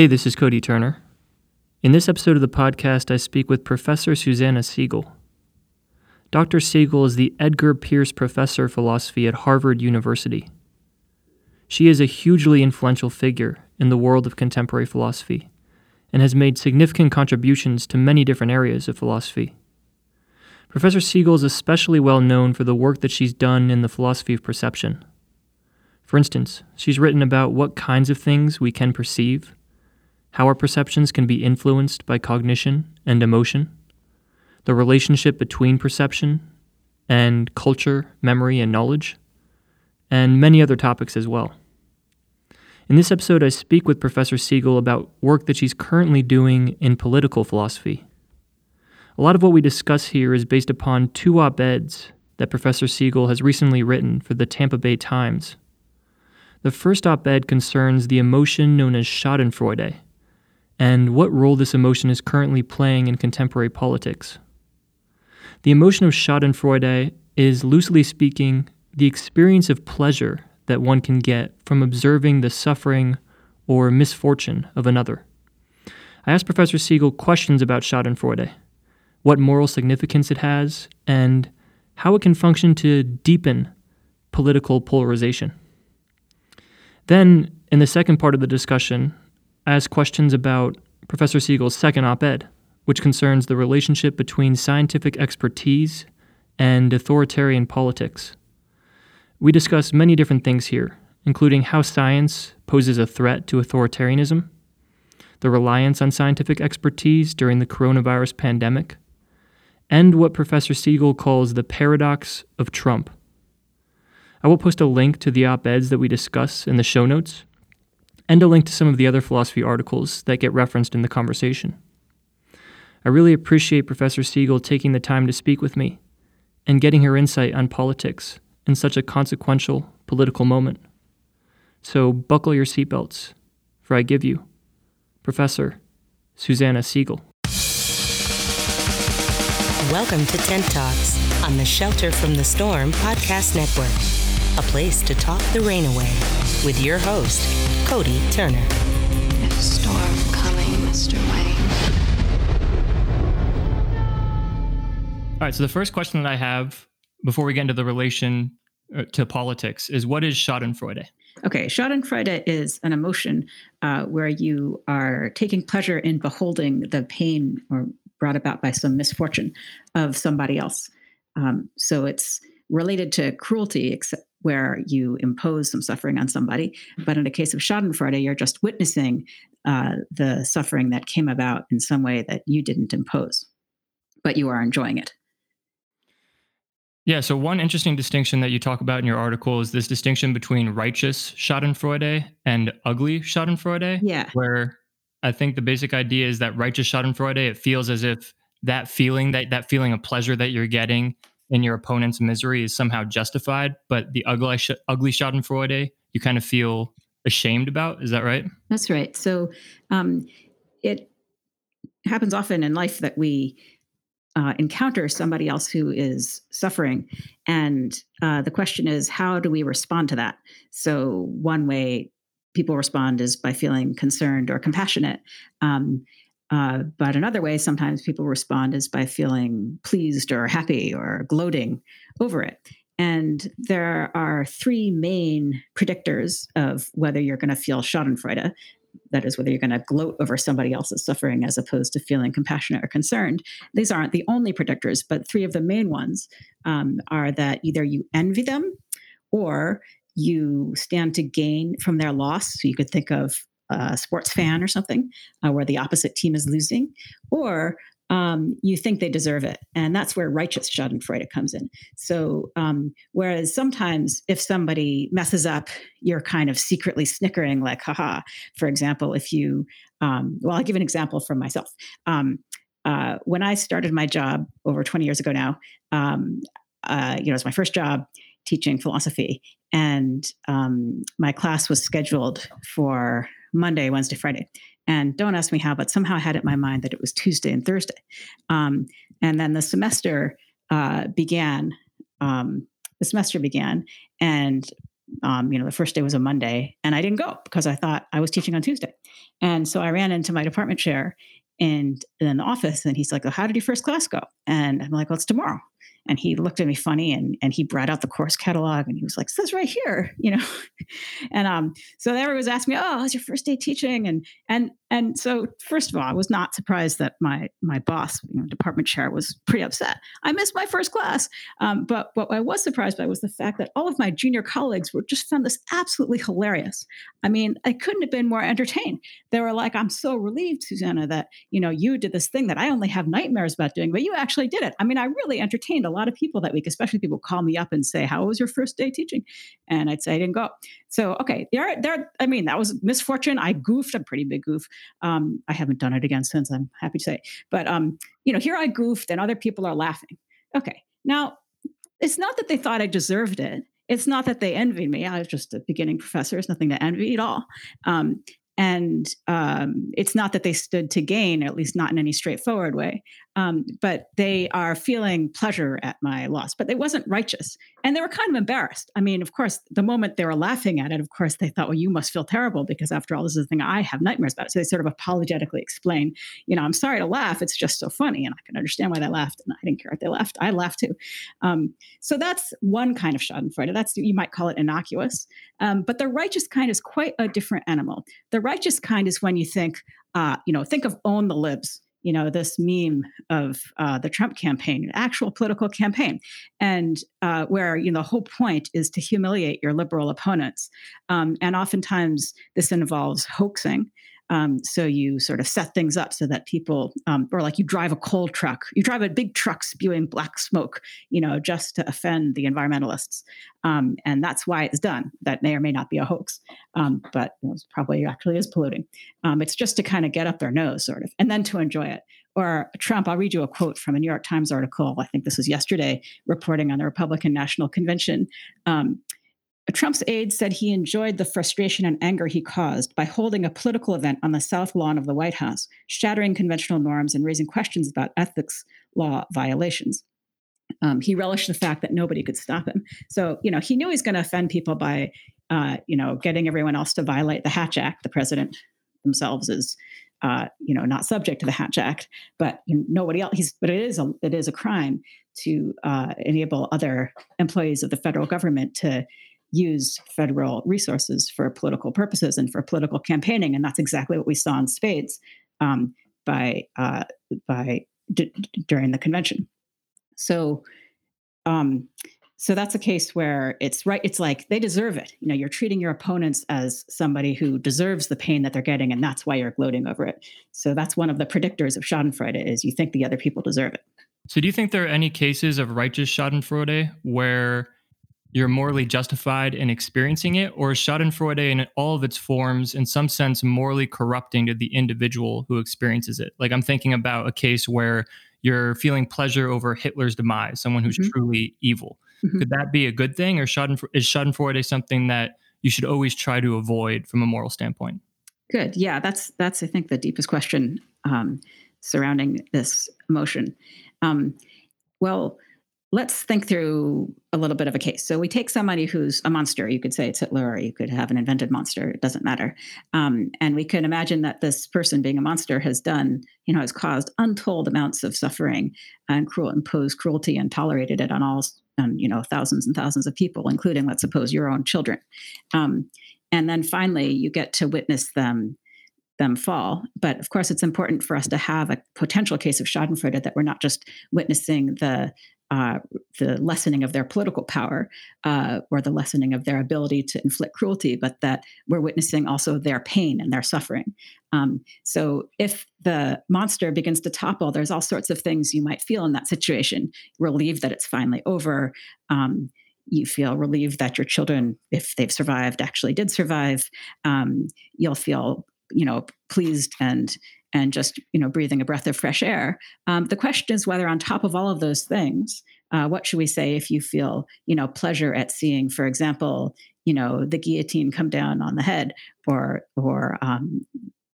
Hey, this is Cody Turner. In this episode of the podcast, I speak with Professor Susanna Siegel. Dr. Siegel is the Edgar Pierce Professor of Philosophy at Harvard University. She is a hugely influential figure in the world of contemporary philosophy and has made significant contributions to many different areas of philosophy. Professor Siegel is especially well known for the work that she's done in the philosophy of perception. For instance, she's written about what kinds of things we can perceive how our perceptions can be influenced by cognition and emotion, the relationship between perception and culture, memory, and knowledge, and many other topics as well. In this episode, I speak with Professor Siegel about work that she's currently doing in political philosophy. A lot of what we discuss here is based upon two op eds that Professor Siegel has recently written for the Tampa Bay Times. The first op ed concerns the emotion known as Schadenfreude and what role this emotion is currently playing in contemporary politics. The emotion of Schadenfreude is, loosely speaking, the experience of pleasure that one can get from observing the suffering or misfortune of another. I asked Professor Siegel questions about Schadenfreude, what moral significance it has, and how it can function to deepen political polarization. Then, in the second part of the discussion, ask questions about Professor Siegel's second op ed, which concerns the relationship between scientific expertise and authoritarian politics. We discuss many different things here, including how science poses a threat to authoritarianism, the reliance on scientific expertise during the coronavirus pandemic, and what Professor Siegel calls the paradox of Trump. I will post a link to the op eds that we discuss in the show notes, and a link to some of the other philosophy articles that get referenced in the conversation. I really appreciate Professor Siegel taking the time to speak with me and getting her insight on politics in such a consequential political moment. So buckle your seatbelts, for I give you Professor Susanna Siegel. Welcome to Tent Talks on the Shelter from the Storm Podcast Network, a place to talk the rain away with your host, Cody Turner. If a storm coming, Mr. Wayne. All right, so the first question that I have before we get into the relation uh, to politics is what is Schadenfreude? Okay, Schadenfreude is an emotion uh, where you are taking pleasure in beholding the pain or brought about by some misfortune of somebody else. Um, so it's related to cruelty, except where you impose some suffering on somebody. But in the case of Schadenfreude, you're just witnessing uh, the suffering that came about in some way that you didn't impose, but you are enjoying it. Yeah, so one interesting distinction that you talk about in your article is this distinction between righteous Schadenfreude and ugly Schadenfreude. Yeah. Where I think the basic idea is that righteous Schadenfreude, it feels as if that feeling, that that feeling of pleasure that you're getting in your opponent's misery is somehow justified, but the ugly, ugly Schadenfreude you kind of feel ashamed about. Is that right? That's right. So um, it happens often in life that we uh, encounter somebody else who is suffering, and uh, the question is, how do we respond to that? So one way people respond is by feeling concerned or compassionate. Um, uh, but another way, sometimes people respond is by feeling pleased or happy or gloating over it. And there are three main predictors of whether you're going to feel Schadenfreude. That is, whether you're going to gloat over somebody else's suffering as opposed to feeling compassionate or concerned. These aren't the only predictors, but three of the main ones um, are that either you envy them or you stand to gain from their loss. So you could think of a sports fan or something uh, where the opposite team is losing, or um, you think they deserve it. And that's where righteous Schadenfreude comes in. So, um, whereas sometimes if somebody messes up, you're kind of secretly snickering, like, haha. For example, if you, um, well, I'll give an example from myself. Um, uh, when I started my job over 20 years ago now, um, uh, you know, it was my first job teaching philosophy. And um, my class was scheduled for Monday, Wednesday, Friday. And don't ask me how, but somehow I had it in my mind that it was Tuesday and Thursday. Um, and then the semester uh, began. Um, the semester began, and um, you know, the first day was a Monday, and I didn't go because I thought I was teaching on Tuesday. And so I ran into my department chair and in the office, and he's like, well, "How did your first class go?" And I'm like, "Well, it's tomorrow." And he looked at me funny, and and he brought out the course catalog, and he was like, "It says right here," you know. and um, so everyone was asking me, "Oh, how's your first day teaching?" And and and so first of all, I was not surprised that my my boss, you know, department chair, was pretty upset. I missed my first class, um, but what I was surprised by was the fact that all of my junior colleagues were just found this absolutely hilarious. I mean, I couldn't have been more entertained. They were like, "I'm so relieved, Susanna, that you know you did this thing that I only have nightmares about doing, but you actually did it." I mean, I really entertained a lot of people that week, especially people call me up and say, "How was your first day teaching?" And I'd say I didn't go. So okay, there, there. I mean, that was misfortune. I goofed. a pretty big goof. Um, I haven't done it again since. I'm happy to say. But um, you know, here I goofed, and other people are laughing. Okay, now it's not that they thought I deserved it. It's not that they envied me. I was just a beginning professor. It's nothing to envy at all. Um, and um, it's not that they stood to gain, at least not in any straightforward way, um, but they are feeling pleasure at my loss. But it wasn't righteous, and they were kind of embarrassed. I mean, of course, the moment they were laughing at it, of course, they thought, "Well, you must feel terrible because after all, this is the thing I have nightmares about." So they sort of apologetically explain, "You know, I'm sorry to laugh. It's just so funny, and I can understand why they laughed, and I didn't care if they laughed. I laughed too." Um, so that's one kind of Schadenfreude. That's you might call it innocuous, um, but the righteous kind is quite a different animal. The righteous kind is when you think, uh, you know, think of own the libs you know this meme of uh, the Trump campaign, an actual political campaign, and uh, where you know the whole point is to humiliate your liberal opponents, um, and oftentimes this involves hoaxing. Um, so you sort of set things up so that people, um, or like you drive a coal truck, you drive a big truck spewing black smoke, you know, just to offend the environmentalists, um, and that's why it's done. That may or may not be a hoax, um, but you know, probably actually is polluting. Um, it's just to kind of get up their nose, sort of, and then to enjoy it. Or Trump, I'll read you a quote from a New York Times article. I think this was yesterday, reporting on the Republican National Convention. Um, Trump's aide said he enjoyed the frustration and anger he caused by holding a political event on the South Lawn of the White House, shattering conventional norms and raising questions about ethics law violations. Um, he relished the fact that nobody could stop him. So, you know, he knew he was going to offend people by, uh, you know, getting everyone else to violate the Hatch Act. The president themselves is, uh, you know, not subject to the Hatch Act, but you know, nobody else. He's, but it is a it is a crime to uh, enable other employees of the federal government to use federal resources for political purposes and for political campaigning, and that's exactly what we saw in spades um, by uh, by d- during the convention. So, um, so that's a case where it's right. It's like they deserve it. You know, you're treating your opponents as somebody who deserves the pain that they're getting, and that's why you're gloating over it. So that's one of the predictors of Schadenfreude is you think the other people deserve it. So, do you think there are any cases of righteous Schadenfreude where you're morally justified in experiencing it, or is Schadenfreude in all of its forms, in some sense, morally corrupting to the individual who experiences it? Like I'm thinking about a case where you're feeling pleasure over Hitler's demise, someone who's mm-hmm. truly evil. Mm-hmm. Could that be a good thing, or Schadenfreude, is Schadenfreude something that you should always try to avoid from a moral standpoint? Good. Yeah, that's that's I think the deepest question um, surrounding this emotion. Um, well let's think through a little bit of a case. So we take somebody who's a monster. You could say it's Hitler, or you could have an invented monster. It doesn't matter. Um, and we can imagine that this person being a monster has done, you know, has caused untold amounts of suffering and cruel, imposed cruelty and tolerated it on all, on, you know, thousands and thousands of people, including, let's suppose, your own children. Um, and then finally, you get to witness them them fall. But of course, it's important for us to have a potential case of Schadenfreude that we're not just witnessing the uh, the lessening of their political power uh, or the lessening of their ability to inflict cruelty, but that we're witnessing also their pain and their suffering. Um, so if the monster begins to topple, there's all sorts of things you might feel in that situation. Relieved that it's finally over. Um, you feel relieved that your children, if they've survived, actually did survive. Um, you'll feel, you know, pleased and and just you know breathing a breath of fresh air. Um, the question is whether on top of all of those things, uh, what should we say if you feel you know pleasure at seeing, for example, you know the guillotine come down on the head, or or um,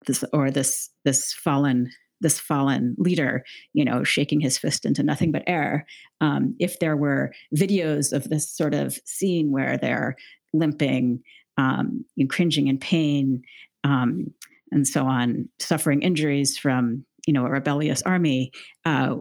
this or this this fallen this fallen leader, you know, shaking his fist into nothing but air. Um, if there were videos of this sort of scene where they're limping, um, and cringing in pain, um, and so on, suffering injuries from you know a rebellious army. Uh,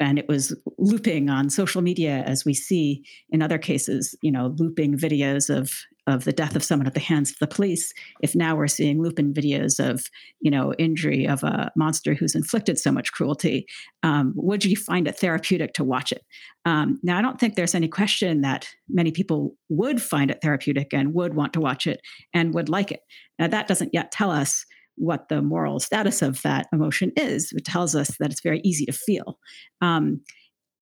and it was looping on social media as we see in other cases you know looping videos of of the death of someone at the hands of the police if now we're seeing looping videos of you know injury of a monster who's inflicted so much cruelty um, would you find it therapeutic to watch it um, now i don't think there's any question that many people would find it therapeutic and would want to watch it and would like it now that doesn't yet tell us what the moral status of that emotion is. It tells us that it's very easy to feel. Um,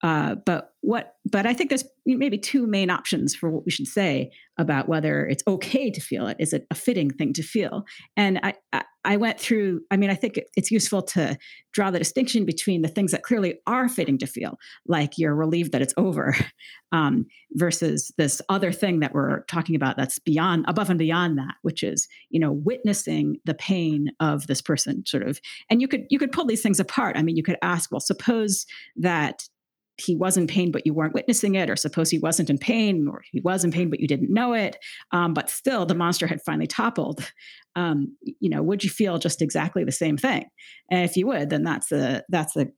uh, but what? But I think there's maybe two main options for what we should say about whether it's okay to feel it. Is it a fitting thing to feel? And I, I, I went through. I mean, I think it's useful to draw the distinction between the things that clearly are fitting to feel, like you're relieved that it's over, um, versus this other thing that we're talking about that's beyond, above and beyond that, which is you know witnessing the pain of this person, sort of. And you could you could pull these things apart. I mean, you could ask, well, suppose that he was in pain but you weren't witnessing it or suppose he wasn't in pain or he was in pain but you didn't know it um, but still the monster had finally toppled um, you know would you feel just exactly the same thing and if you would then that's the that's the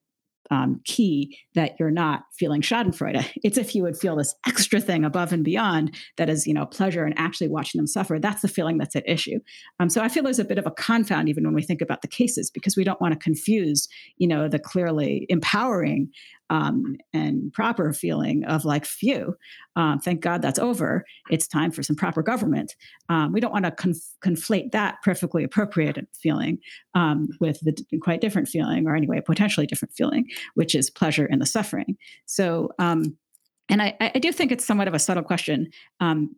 um, key that you're not feeling Schadenfreude. It's if you would feel this extra thing above and beyond that is, you know, pleasure and actually watching them suffer. That's the feeling that's at issue. Um, so I feel there's a bit of a confound even when we think about the cases because we don't want to confuse, you know, the clearly empowering um, and proper feeling of like, phew, um, thank God that's over. It's time for some proper government. Um, we don't want to conf- conflate that perfectly appropriate feeling um, with the quite different feeling, or anyway, potentially different feeling, which is pleasure in the suffering. So, um, and I, I, do think it's somewhat of a subtle question. Um,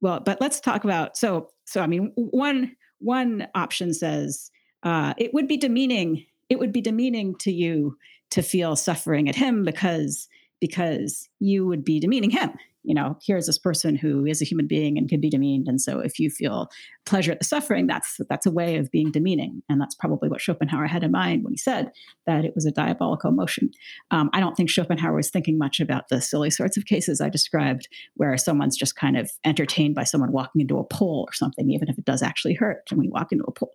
well, but let's talk about so so. I mean, one one option says uh, it would be demeaning. It would be demeaning to you to feel suffering at him because because you would be demeaning him you know, here's this person who is a human being and can be demeaned. And so if you feel pleasure at the suffering, that's that's a way of being demeaning. And that's probably what Schopenhauer had in mind when he said that it was a diabolical emotion. Um, I don't think Schopenhauer was thinking much about the silly sorts of cases I described, where someone's just kind of entertained by someone walking into a pole or something, even if it does actually hurt when you walk into a pole.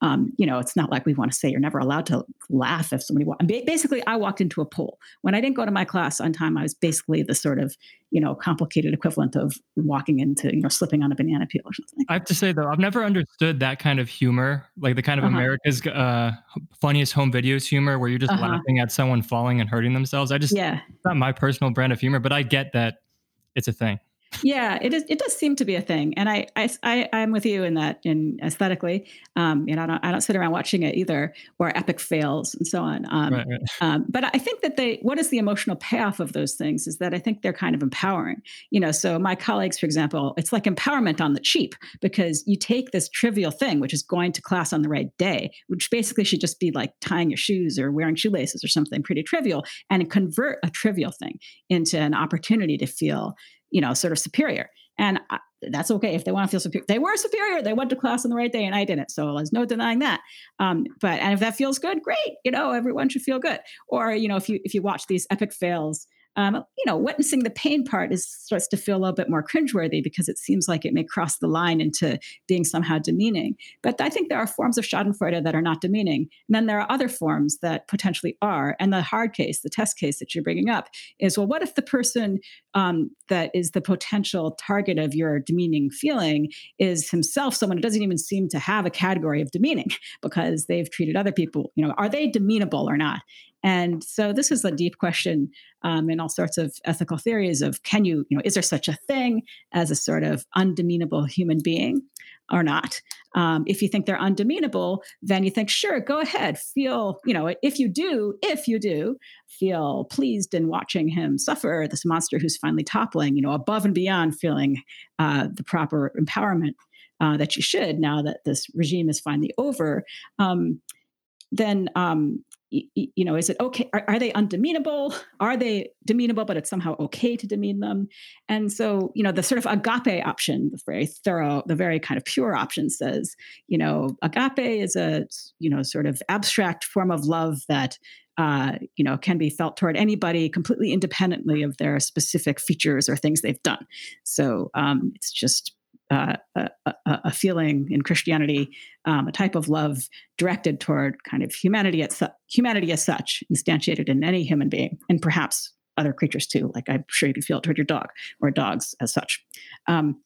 Um, you know, it's not like we want to say you're never allowed to laugh if somebody walks. Basically, I walked into a pole. When I didn't go to my class on time, I was basically the sort of, you know, complicated equivalent of walking into, you know, slipping on a banana peel or something. I have to say though, I've never understood that kind of humor, like the kind of uh-huh. America's uh, funniest home videos humor, where you're just uh-huh. laughing at someone falling and hurting themselves. I just, yeah, it's not my personal brand of humor, but I get that it's a thing yeah, it is. It does seem to be a thing, and I, I, I am with you in that. In aesthetically, um, you know, I don't, I don't sit around watching it either, or epic fails and so on. Um, right, right. Um, but I think that they, what is the emotional payoff of those things? Is that I think they're kind of empowering. You know, so my colleagues, for example, it's like empowerment on the cheap because you take this trivial thing, which is going to class on the right day, which basically should just be like tying your shoes or wearing shoelaces or something pretty trivial, and convert a trivial thing into an opportunity to feel you know, sort of superior. And I, that's okay if they want to feel superior. They were superior. They went to class on the right day, and I didn't. So there's no denying that. Um, but and if that feels good, great. You know, everyone should feel good. Or you know, if you if you watch these epic fails um, you know, witnessing the pain part is starts to feel a little bit more cringeworthy because it seems like it may cross the line into being somehow demeaning. But I think there are forms of Schadenfreude that are not demeaning. And then there are other forms that potentially are. And the hard case, the test case that you're bringing up is, well, what if the person um, that is the potential target of your demeaning feeling is himself someone who doesn't even seem to have a category of demeaning because they've treated other people, you know, are they demeanable or not? And so this is a deep question um, in all sorts of ethical theories of can you, you know, is there such a thing as a sort of undemeanable human being or not? Um, if you think they're undemeanable, then you think, sure, go ahead, feel, you know, if you do, if you do feel pleased in watching him suffer, this monster who's finally toppling, you know, above and beyond feeling uh, the proper empowerment uh, that you should now that this regime is finally over. Um, then um, you know, is it okay? Are, are, they undemeanable? Are they demeanable, but it's somehow okay to demean them? And so, you know, the sort of agape option, the very thorough, the very kind of pure option says, you know, agape is a, you know, sort of abstract form of love that, uh, you know, can be felt toward anybody completely independently of their specific features or things they've done. So um, it's just uh, a, a, feeling in Christianity, um, a type of love directed toward kind of humanity at su- humanity as such, instantiated in any human being, and perhaps other creatures too. Like I'm sure you could feel it toward your dog or dogs as such. Um,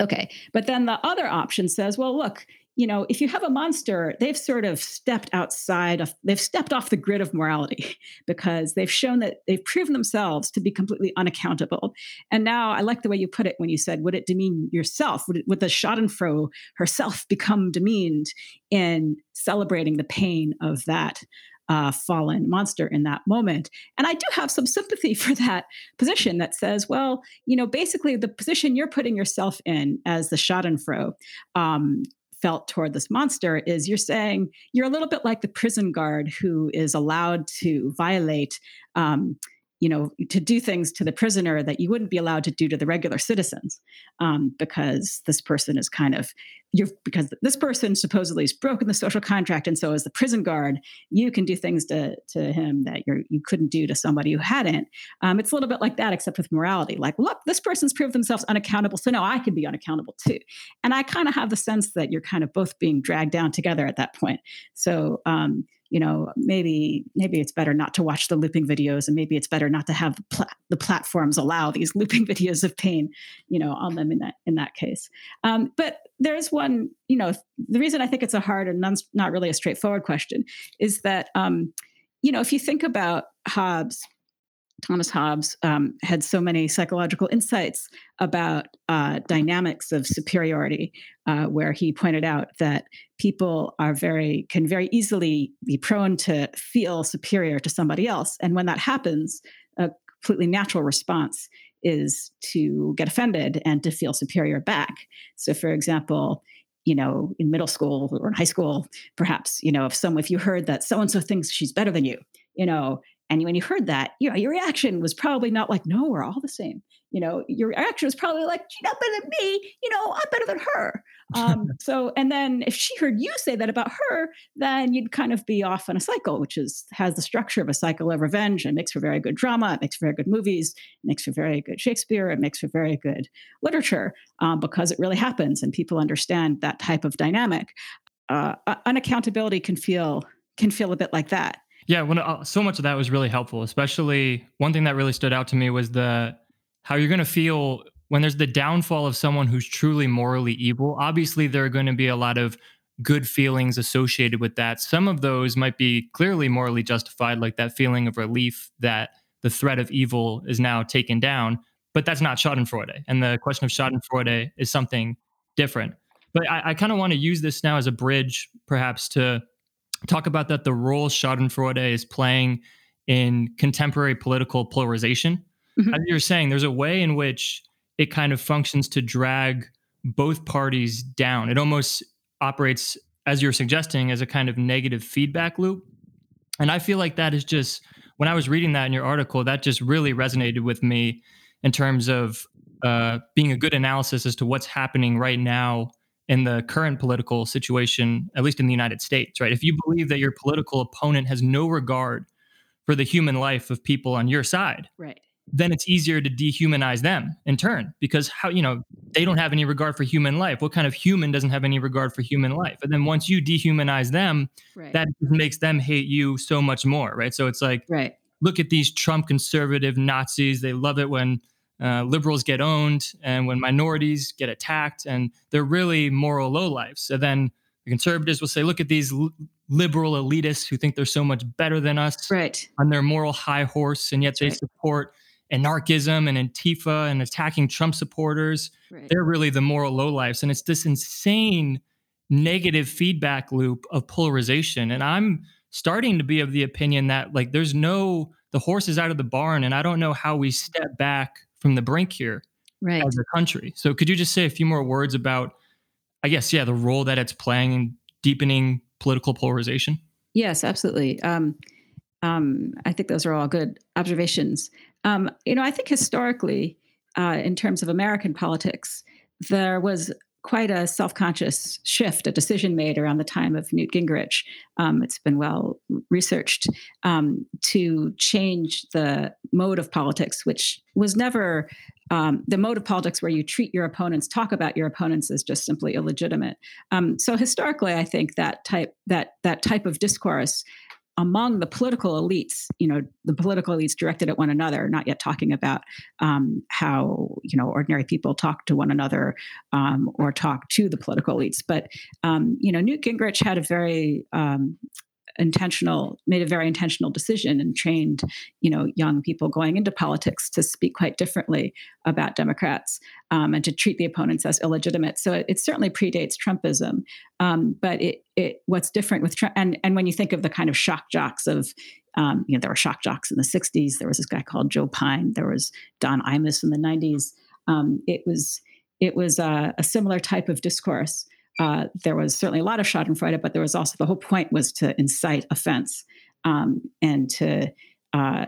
okay, but then the other option says, well, look, you know, if you have a monster, they've sort of stepped outside of, they've stepped off the grid of morality because they've shown that they've proven themselves to be completely unaccountable. And now I like the way you put it when you said, would it demean yourself? Would, it, would the Schadenfreude herself become demeaned in celebrating the pain of that? Uh, fallen monster in that moment. And I do have some sympathy for that position that says, well, you know, basically the position you're putting yourself in as the Schadenfreude um, felt toward this monster is you're saying you're a little bit like the prison guard who is allowed to violate um, you know to do things to the prisoner that you wouldn't be allowed to do to the regular citizens um, because this person is kind of you're because this person supposedly has broken the social contract and so as the prison guard you can do things to to him that you're you couldn't do to somebody who hadn't. Um, it's a little bit like that except with morality. Like look this person's proved themselves unaccountable so now i can be unaccountable too. And i kind of have the sense that you're kind of both being dragged down together at that point. So um, you know maybe maybe it's better not to watch the looping videos and maybe it's better not to have the, pla- the platforms allow these looping videos of pain you know on them in that in that case. Um, but there's one you know the reason i think it's a hard and not really a straightforward question is that um, you know if you think about hobbes Thomas Hobbes um, had so many psychological insights about uh, dynamics of superiority, uh, where he pointed out that people are very can very easily be prone to feel superior to somebody else, and when that happens, a completely natural response is to get offended and to feel superior back. So, for example, you know, in middle school or in high school, perhaps, you know, if some if you heard that so and so thinks she's better than you, you know, and when you heard that, you know, your reaction was probably not like, no, we're all the same. You know, your reaction was probably like, she's not better than me. You know, I'm better than her. Um, so, and then if she heard you say that about her, then you'd kind of be off on a cycle, which is has the structure of a cycle of revenge. It makes for very good drama. It makes for very good movies. It makes for very good Shakespeare. It makes for very good literature um, because it really happens and people understand that type of dynamic. Uh, unaccountability can feel can feel a bit like that yeah, when uh, so much of that was really helpful. Especially one thing that really stood out to me was the how you're going to feel when there's the downfall of someone who's truly morally evil. Obviously, there are going to be a lot of good feelings associated with that. Some of those might be clearly morally justified, like that feeling of relief that the threat of evil is now taken down. But that's not Schadenfreude, and the question of Schadenfreude is something different. But I, I kind of want to use this now as a bridge, perhaps, to talk about that the role Schadenfreude is playing in contemporary political polarization. Mm-hmm. As you're saying, there's a way in which it kind of functions to drag both parties down. It almost operates, as you're suggesting, as a kind of negative feedback loop. And I feel like that is just, when I was reading that in your article, that just really resonated with me in terms of uh, being a good analysis as to what's happening right now in the current political situation, at least in the United States, right? If you believe that your political opponent has no regard for the human life of people on your side, right. then it's easier to dehumanize them in turn because how, you know, they don't have any regard for human life. What kind of human doesn't have any regard for human life? And then once you dehumanize them, right. that makes them hate you so much more, right? So it's like, right. look at these Trump conservative Nazis. They love it when uh, liberals get owned and when minorities get attacked and they're really moral lowlifes. So then the conservatives will say, look at these l- liberal elitists who think they're so much better than us right. on their moral high horse, and yet they right. support anarchism and Antifa and attacking Trump supporters. Right. They're really the moral lowlifes. And it's this insane negative feedback loop of polarization. And I'm starting to be of the opinion that like there's no the horse is out of the barn and I don't know how we step back from the brink here right. as a country. So could you just say a few more words about, I guess, yeah, the role that it's playing in deepening political polarization? Yes, absolutely. Um, um, I think those are all good observations. Um, you know, I think historically, uh, in terms of American politics, there was quite a self-conscious shift, a decision made around the time of Newt Gingrich. Um, it's been well researched um, to change the mode of politics, which was never um, the mode of politics where you treat your opponents, talk about your opponents as just simply illegitimate. Um, so historically, I think that type that that type of discourse among the political elites, you know, the political elites directed at one another, not yet talking about um, how you know ordinary people talk to one another um, or talk to the political elites. But um, you know, Newt Gingrich had a very um, intentional made a very intentional decision and trained you know young people going into politics to speak quite differently about democrats um, and to treat the opponents as illegitimate. So it, it certainly predates trumpism. Um, but it, it what's different with trump and, and when you think of the kind of shock jocks of um, you know there were shock jocks in the 60s there was this guy called Joe Pyne there was don imus in the 90s um, it was it was a, a similar type of discourse uh, there was certainly a lot of Schadenfreude, but there was also the whole point was to incite offense um, and to uh,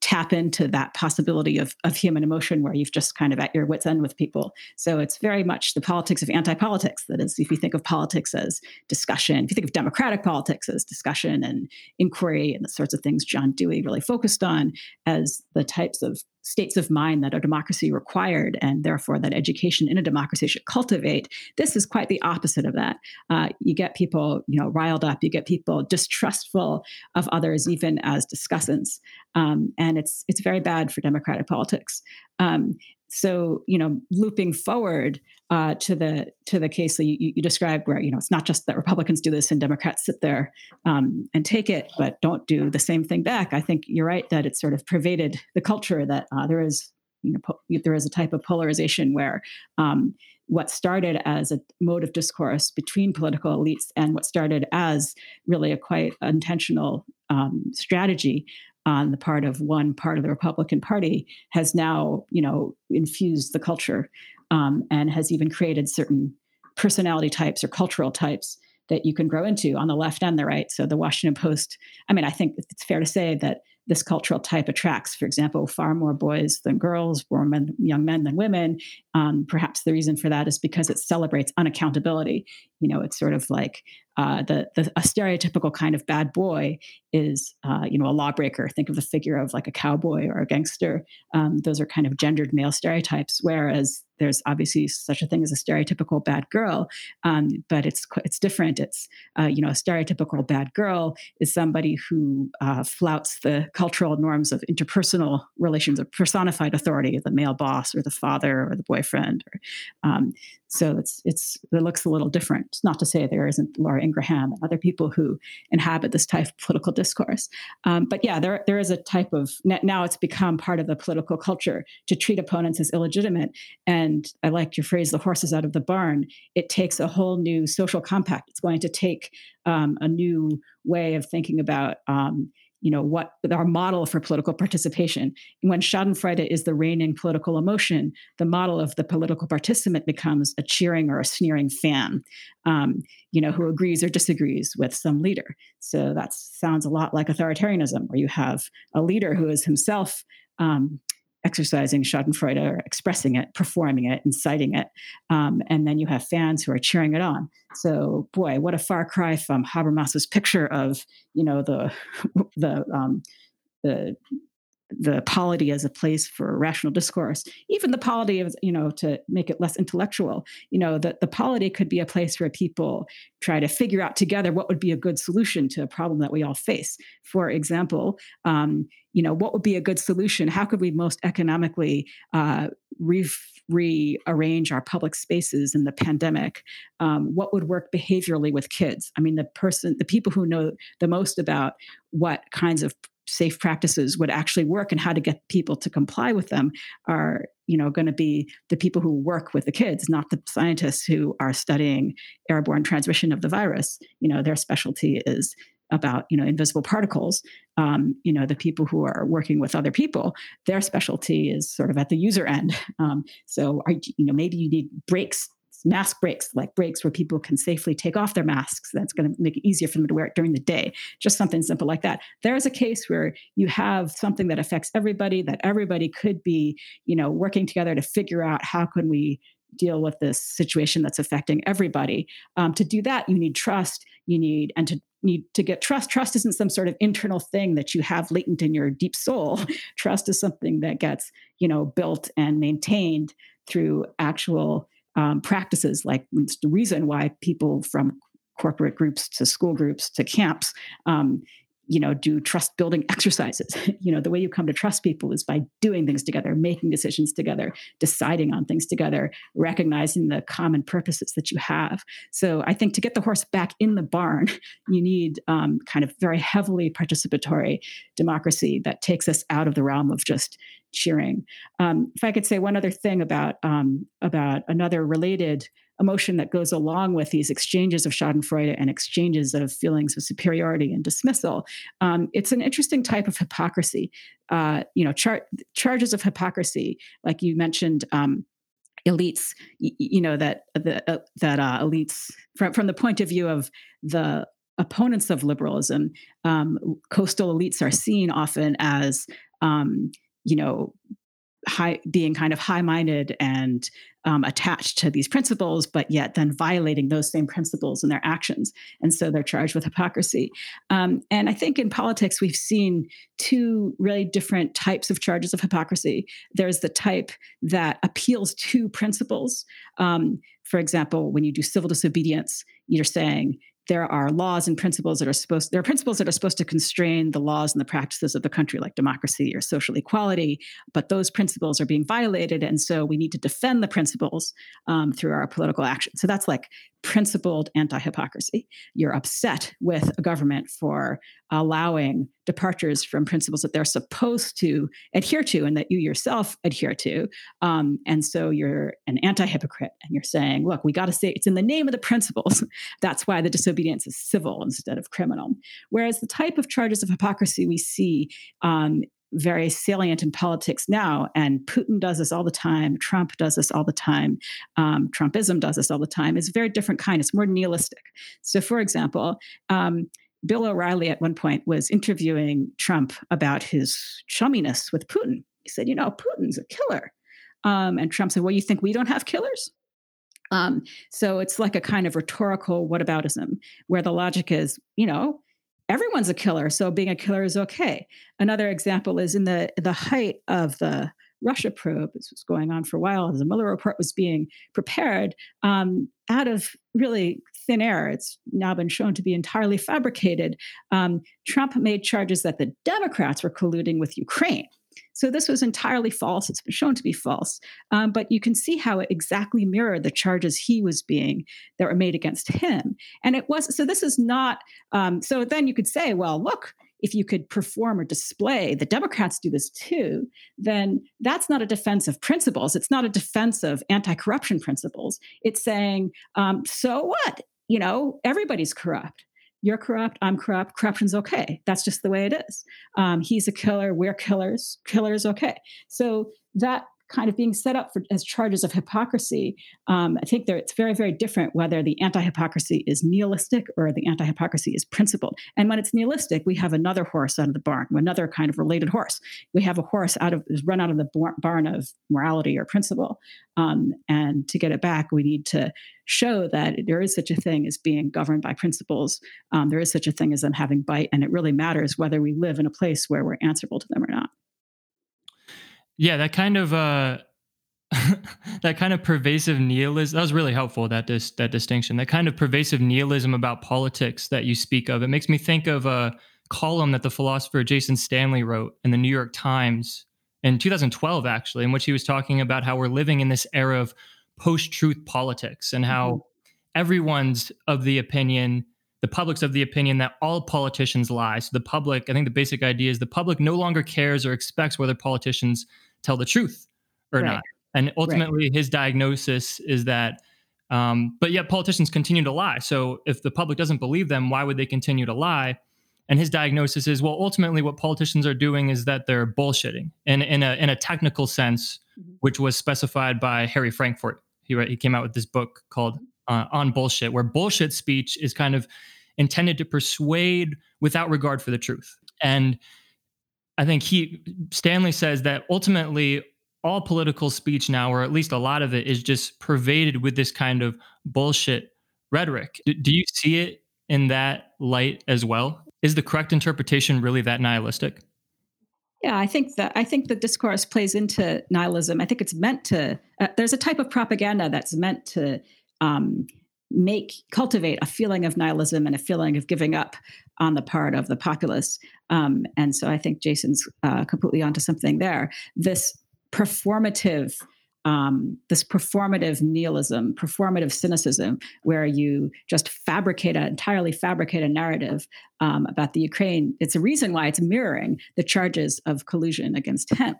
tap into that possibility of, of human emotion where you've just kind of at your wits end with people. So it's very much the politics of anti-politics. That is, if you think of politics as discussion, if you think of democratic politics as discussion and inquiry and the sorts of things John Dewey really focused on as the types of states of mind that a democracy required and therefore that education in a democracy should cultivate this is quite the opposite of that. Uh, you get people you know riled up you get people distrustful of others even as discussants. Um, and it's it's very bad for democratic politics. Um, so you know looping forward uh, to the to the case that you, you, described where you know it's not just that republicans do this and democrats sit there um, and take it but don't do the same thing back. I think you're right that it's sort of pervaded the culture that uh, there is you know po- there is a type of polarization where um, what started as a mode of discourse between political elites and what started as really a quite intentional um, strategy on the part of one part of the Republican Party has now, you know, infused the culture um, and has even created certain personality types or cultural types that you can grow into on the left and the right. So the Washington Post, I mean, I think it's fair to say that this cultural type attracts, for example, far more boys than girls, more men, young men than women. Um, perhaps the reason for that is because it celebrates unaccountability. You know, it's sort of like uh, the, the a stereotypical kind of bad boy is uh, you know a lawbreaker. Think of the figure of like a cowboy or a gangster. Um, those are kind of gendered male stereotypes. Whereas there's obviously such a thing as a stereotypical bad girl, um, but it's it's different. It's uh, you know a stereotypical bad girl is somebody who uh, flouts the cultural norms of interpersonal relations of personified authority, the male boss or the father or the boyfriend. Or, um, so it's it's it looks a little different. Not to say there isn't Laura Ingraham and other people who inhabit this type of political discourse. Um, but yeah, there there is a type of now it's become part of the political culture to treat opponents as illegitimate. And I like your phrase, "the horses out of the barn." It takes a whole new social compact. It's going to take um, a new way of thinking about. Um, you know what our model for political participation. When schadenfreude is the reigning political emotion the model of the political participant becomes a cheering or a sneering fan um, you know who agrees or disagrees with some leader. So that sounds a lot like authoritarianism where you have a leader who is himself um, exercising Schadenfreude or expressing it, performing it, inciting it. Um, and then you have fans who are cheering it on. So, boy, what a far cry from Habermas's picture of, you know, the the um, the the polity as a place for rational discourse even the polity of you know to make it less intellectual. You know that the polity could be a place where people try to figure out together what would be a good solution to a problem that we all face. For example um, you know what would be a good solution? How could we most economically uh, re- rearrange our public spaces in the pandemic? Um, what would work behaviorally with kids? I mean the person the people who know the most about what kinds of safe practices would actually work and how to get people to comply with them are you know going to be the people who work with the kids not the scientists who are studying airborne transmission of the virus. You know their specialty is about you know invisible particles. Um, you know the people who are working with other people their specialty is sort of at the user end. Um, so are, you know maybe you need breaks mask breaks, like breaks where people can safely take off their masks. That's going to make it easier for them to wear it during the day. Just something simple like that. There is a case where you have something that affects everybody, that everybody could be, you know, working together to figure out how can we deal with this situation that's affecting everybody. Um, to do that, you need trust. You need and to need to get trust. Trust isn't some sort of internal thing that you have latent in your deep soul. trust is something that gets you know built and maintained through actual um, practices. Like the reason why people from corporate groups to school groups to camps um, you know do trust building exercises you know the way you come to trust people is by doing things together making decisions together deciding on things together recognizing the common purposes that you have so i think to get the horse back in the barn you need um, kind of very heavily participatory democracy that takes us out of the realm of just cheering um, if i could say one other thing about um, about another related emotion that goes along with these exchanges of Schadenfreude and exchanges of feelings of superiority and dismissal. Um, it's an interesting type of hypocrisy. Uh, you know, char- charges of hypocrisy, like you mentioned. Um, elites, you, know that the, uh, that uh, elites, from from the point of view of the opponents of liberalism, um, coastal elites are seen often as um, you know high, being kind of high minded and um, attached to these principles, but yet then violating those same principles in their actions. And so they're charged with hypocrisy. Um, and I think in politics, we've seen two really different types of charges of hypocrisy. There's the type that appeals to principles. Um, for example, when you do civil disobedience, you're saying, there are laws and principles that are supposed there are principles that are supposed to constrain the laws and the practices of the country like democracy or social equality but those principles are being violated and so we need to defend the principles um, through our political action. So that's like principled anti-hypocrisy. You're upset with a government for allowing departures from principles that they're supposed to adhere to and that you yourself adhere to um, and so you're an anti-hypocrite and you're saying look we got to say it's in the name of the principles. That's why the disobedience is civil instead of criminal whereas the type of charges of hypocrisy we see um, very salient in politics now. And Putin does this all the time. Trump does this all the time. Um, Trumpism does this all the time. It's a very different kind. It's more nihilistic. So, for example, um, Bill O'Reilly at one point was interviewing Trump about his chumminess with Putin. He said, You know, Putin's a killer. Um, and Trump said, Well, you think we don't have killers? Um, so it's like a kind of rhetorical whataboutism where the logic is, you know, everyone's a killer, so being a killer is okay. Another example is in the the height of the Russia probe. This was going on for a while as the Mueller report was being prepared. Um, out of really thin air, it's now been shown to be entirely fabricated. Um, Trump made charges that the Democrats were colluding with Ukraine. So this was entirely false. It's been shown to be false. Um, but you can see how it exactly mirrored the charges he was being that were made against him. And it was so this is not um, so then you could say, well, look, if you could perform or display, the Democrats do this too, then that's not a defense of principles. It's not a defense of anti corruption principles. It's saying, um, so what? You know, everybody's corrupt you're corrupt, I'm corrupt, corruption's okay. That's just the way it is. Um, he's a killer, we're killers, killer's okay. So that kind of being set up for, as charges of hypocrisy, um, I think it's very, very different whether the anti hypocrisy is nihilistic or the anti hypocrisy is principled. And when it's nihilistic, we have another horse out of the barn, another kind of related horse. We have a horse out of is run out of the barn of morality or principle. Um, and to get it back, we need to show that there is such a thing as being governed by principles. Um, there is such a thing as them having bite, and it really matters whether we live in a place where we're answerable to them or not. Yeah, that kind of uh that kind of pervasive nihilism that was really helpful that dis- that distinction. That kind of pervasive nihilism about politics that you speak of. It makes me think of a column that the philosopher Jason Stanley wrote in the New York Times in 2012 actually, in which he was talking about how we're living in this era of post-truth politics and how mm-hmm. everyone's of the opinion the public's of the opinion that all politicians lie. So the public, I think the basic idea is the public no longer cares or expects whether politicians tell the truth or right. not. And ultimately, right. his diagnosis is that, um, but yet politicians continue to lie. So if the public doesn't believe them, why would they continue to lie? And his diagnosis is, well, ultimately, what politicians are doing is that they're bullshitting, and in a in a technical sense, mm-hmm. which was specified by Harry Frankfurt, He he came out with this book called uh, On Bullshit, where bullshit speech is kind of intended to persuade without regard for the truth. And I think he Stanley says that ultimately all political speech now, or at least a lot of it, is just pervaded with this kind of bullshit rhetoric. Do, do you see it in that light as well? Is the correct interpretation really that nihilistic? Yeah, I think that I think the discourse plays into nihilism. I think it's meant to. Uh, there's a type of propaganda that's meant to um, make cultivate a feeling of nihilism and a feeling of giving up on the part of the populace. Um, and so I think Jason's uh, completely onto something there. This performative um, this performative nihilism, performative cynicism, where you just fabricate a entirely fabricate a narrative um, about the Ukraine. It's a reason why it's mirroring the charges of collusion against him.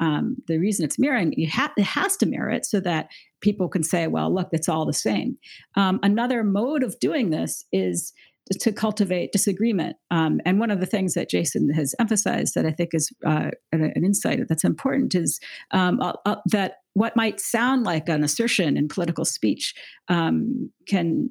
Um, the reason it's mirroring, ha- it has to mirror it so that people can say, well, look, it's all the same. Um, another mode of doing this is to cultivate disagreement. Um, and one of the things that Jason has emphasized that I think is uh, an, an, insight that's important is um, uh, uh, that what might sound like an assertion in political speech um, can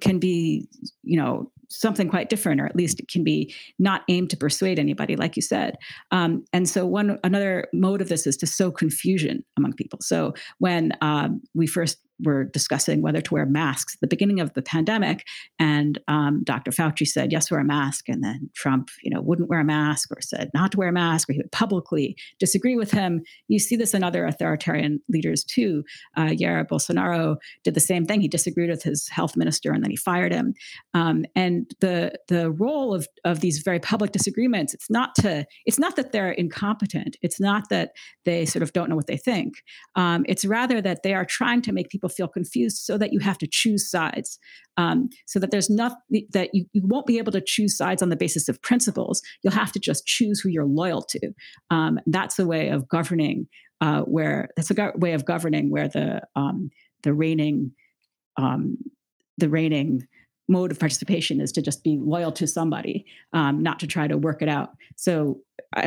can be, you know, something quite different, or at least it can be not aimed to persuade anybody, like you said. Um, and so, one another mode of this is to sow confusion among people. So when um, we first were discussing whether to wear masks at the beginning of the pandemic, and um, Dr. Fauci said yes, wear a mask, and then Trump, you know, wouldn't wear a mask or said not to wear a mask, or he would publicly disagree with him. You see this in other authoritarian leaders too. Uh, Jair Bolsonaro did the same thing. He disagreed with his health minister, and then he fired him. Um, and the the role of of these very public disagreements, it's not to it's not that they're incompetent. It's not that they sort of don't know what they think. Um, it's rather that they are trying to make people feel confused so that you have to choose sides. Um, so that there's nothing that you, you won't be able to choose sides on the basis of principles. You'll have to just choose who you're loyal to. Um, that's a way of governing uh, where that's a go- way of governing where the um, the reigning um, the reigning mode of participation is to just be loyal to somebody, um, not to try to work it out. So,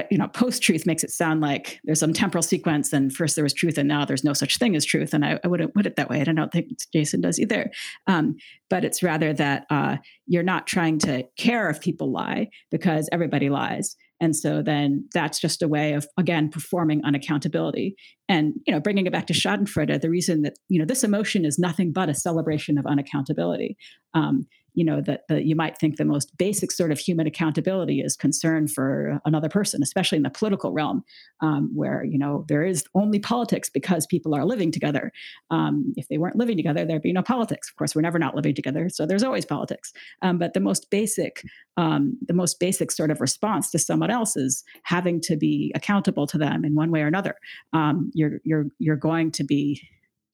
You know, post truth makes it sound like there's some temporal sequence, and first there was truth, and now there's no such thing as truth. And I, I wouldn't put it that way. And I don't think Jason does either. Um, but it's rather that uh, you're not trying to care if people lie because everybody lies. And so then that's just a way of, again, performing unaccountability. And, you know, bringing it back to Schadenfreude, the reason that, you know, this emotion is nothing but a celebration of unaccountability. Um, you know that, that you might think the most basic sort of human accountability is concern for another person especially in the political realm um, where you know there is only politics because people are living together. Um, if they weren't living together there'd be no politics. Of course we're never not living together so there's always politics. Um, but the most basic um, the most basic sort of response to someone else is having to be accountable to them in one way or another. Um, you're you're you're going to be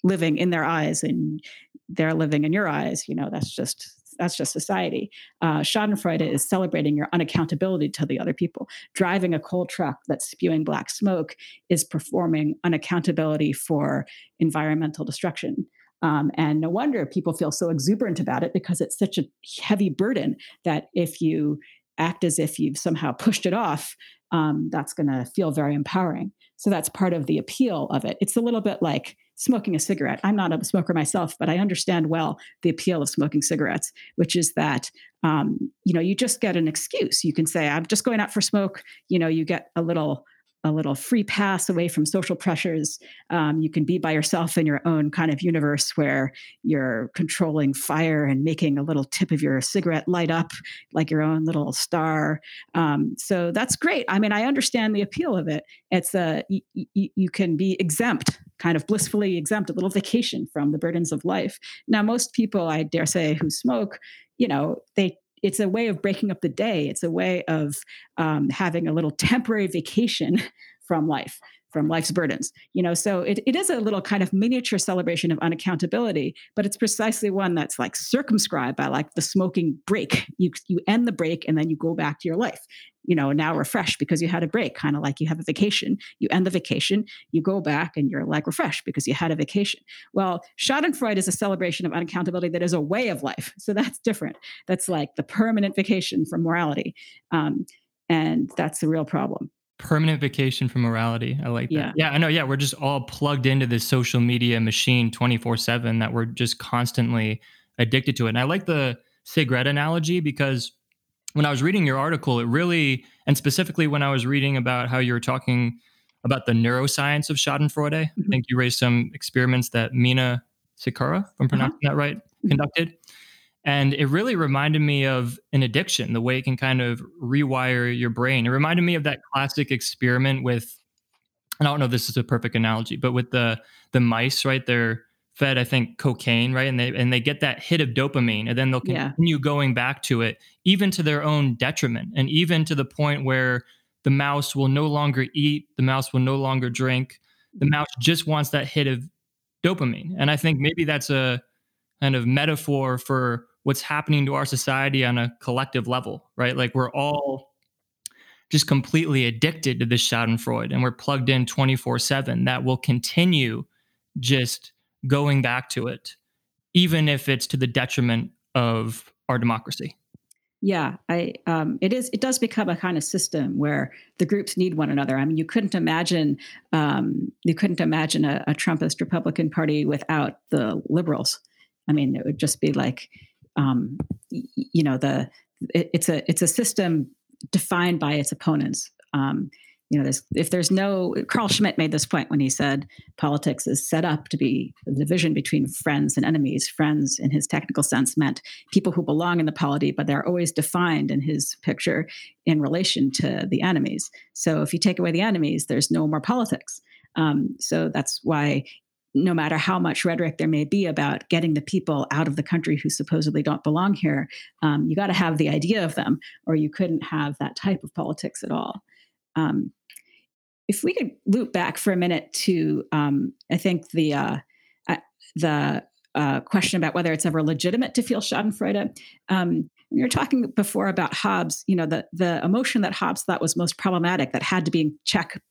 living in their eyes and they're living in your eyes you know that's just that's just society. Uh, Schadenfreude is celebrating your unaccountability to the other people. Driving a coal truck that's spewing black smoke is performing unaccountability for environmental destruction. Um, and no wonder people feel so exuberant about it because it's such a heavy burden that if you act as if you've somehow pushed it off, um, that's going to feel very empowering. So that's part of the appeal of it. It's a little bit like smoking a cigarette. I'm not a smoker myself, but I understand well the appeal of smoking cigarettes, which is that um, you know you just get an excuse. You can say, "I'm just going out for smoke." You know, you get a little a little free pass away from social pressures. Um, you can be by yourself in your own kind of universe where you're controlling fire and making a little tip of your cigarette light up like your own little star. Um, so that's great. I mean, I understand the appeal of it. It's a y- y- you can be exempt, kind of blissfully exempt, a little vacation from the burdens of life. Now, most people, I dare say, who smoke, you know, they it's a way of breaking up the day. It's a way of um, having a little temporary vacation from life from life's burdens you know? So it, it is a little kind of miniature celebration of unaccountability but it's precisely one that's like circumscribed by like the smoking break. You you end the break and then you go back to your life you know now refreshed because you had a break kind of like you have a vacation. You end the vacation you go back and you're like refreshed because you had a vacation. Well schadenfreude is a celebration of unaccountability that is a way of life. So that's different. That's like the permanent vacation from morality um, and that's the real problem permanent vacation from morality. I like that. Yeah. I know. Yeah, we're just all plugged into this social media machine 24 7 that we're just constantly addicted to it. And I like the cigarette analogy because when I was reading your article, it really, and specifically when I was reading about how you were talking about the neuroscience of Schadenfreude, mm-hmm. I think you raised some experiments that Mina Cikara, if I'm uh-huh. pronouncing uh-huh. that right, mm-hmm. conducted. And it really reminded me of an addiction, the way it can kind of rewire your brain. It reminded me of that classic experiment with, and I don't know if this is a perfect analogy, but with the the mice, right? They're fed, I think, cocaine, right? And they and they get that hit of dopamine, and then they'll continue yeah. going back to it, even to their own detriment, and even to the point where the mouse will no longer eat, the mouse will no longer drink. The mm-hmm. mouse just wants that hit of dopamine. And I think maybe that's a kind of metaphor for what's happening to our society on a collective level, right? Like we're all just completely addicted to this Schadenfreude and we're plugged in 24 7 that will continue just going back to it, even if it's to the detriment of our democracy. Yeah, I um, it is it does become a kind of system where the groups need one another. I mean, you couldn't imagine um, you couldn't imagine a, a Trumpist Republican Party without the liberals. I mean, it would just be like um, you know the it, it's a it's a system defined by its opponents. Um, you know, there's, if there's no Carl Schmitt made this point when he said politics is set up to be the division between friends and enemies. Friends, in his technical sense, meant people who belong in the polity, but they're always defined in his picture in relation to the enemies. So if you take away the enemies, there's no more politics. Um, so that's why no matter how much rhetoric there may be about getting the people out of the country who supposedly don't belong here, um, you got to have the idea of them, or you couldn't have that type of politics at all. Um, if we could loop back for a minute to, um, I think the uh, the uh, question about whether it's ever legitimate to feel Schadenfreude. Um, you were talking before about Hobbes, you know, the the emotion that Hobbes thought was most problematic, that had to be check,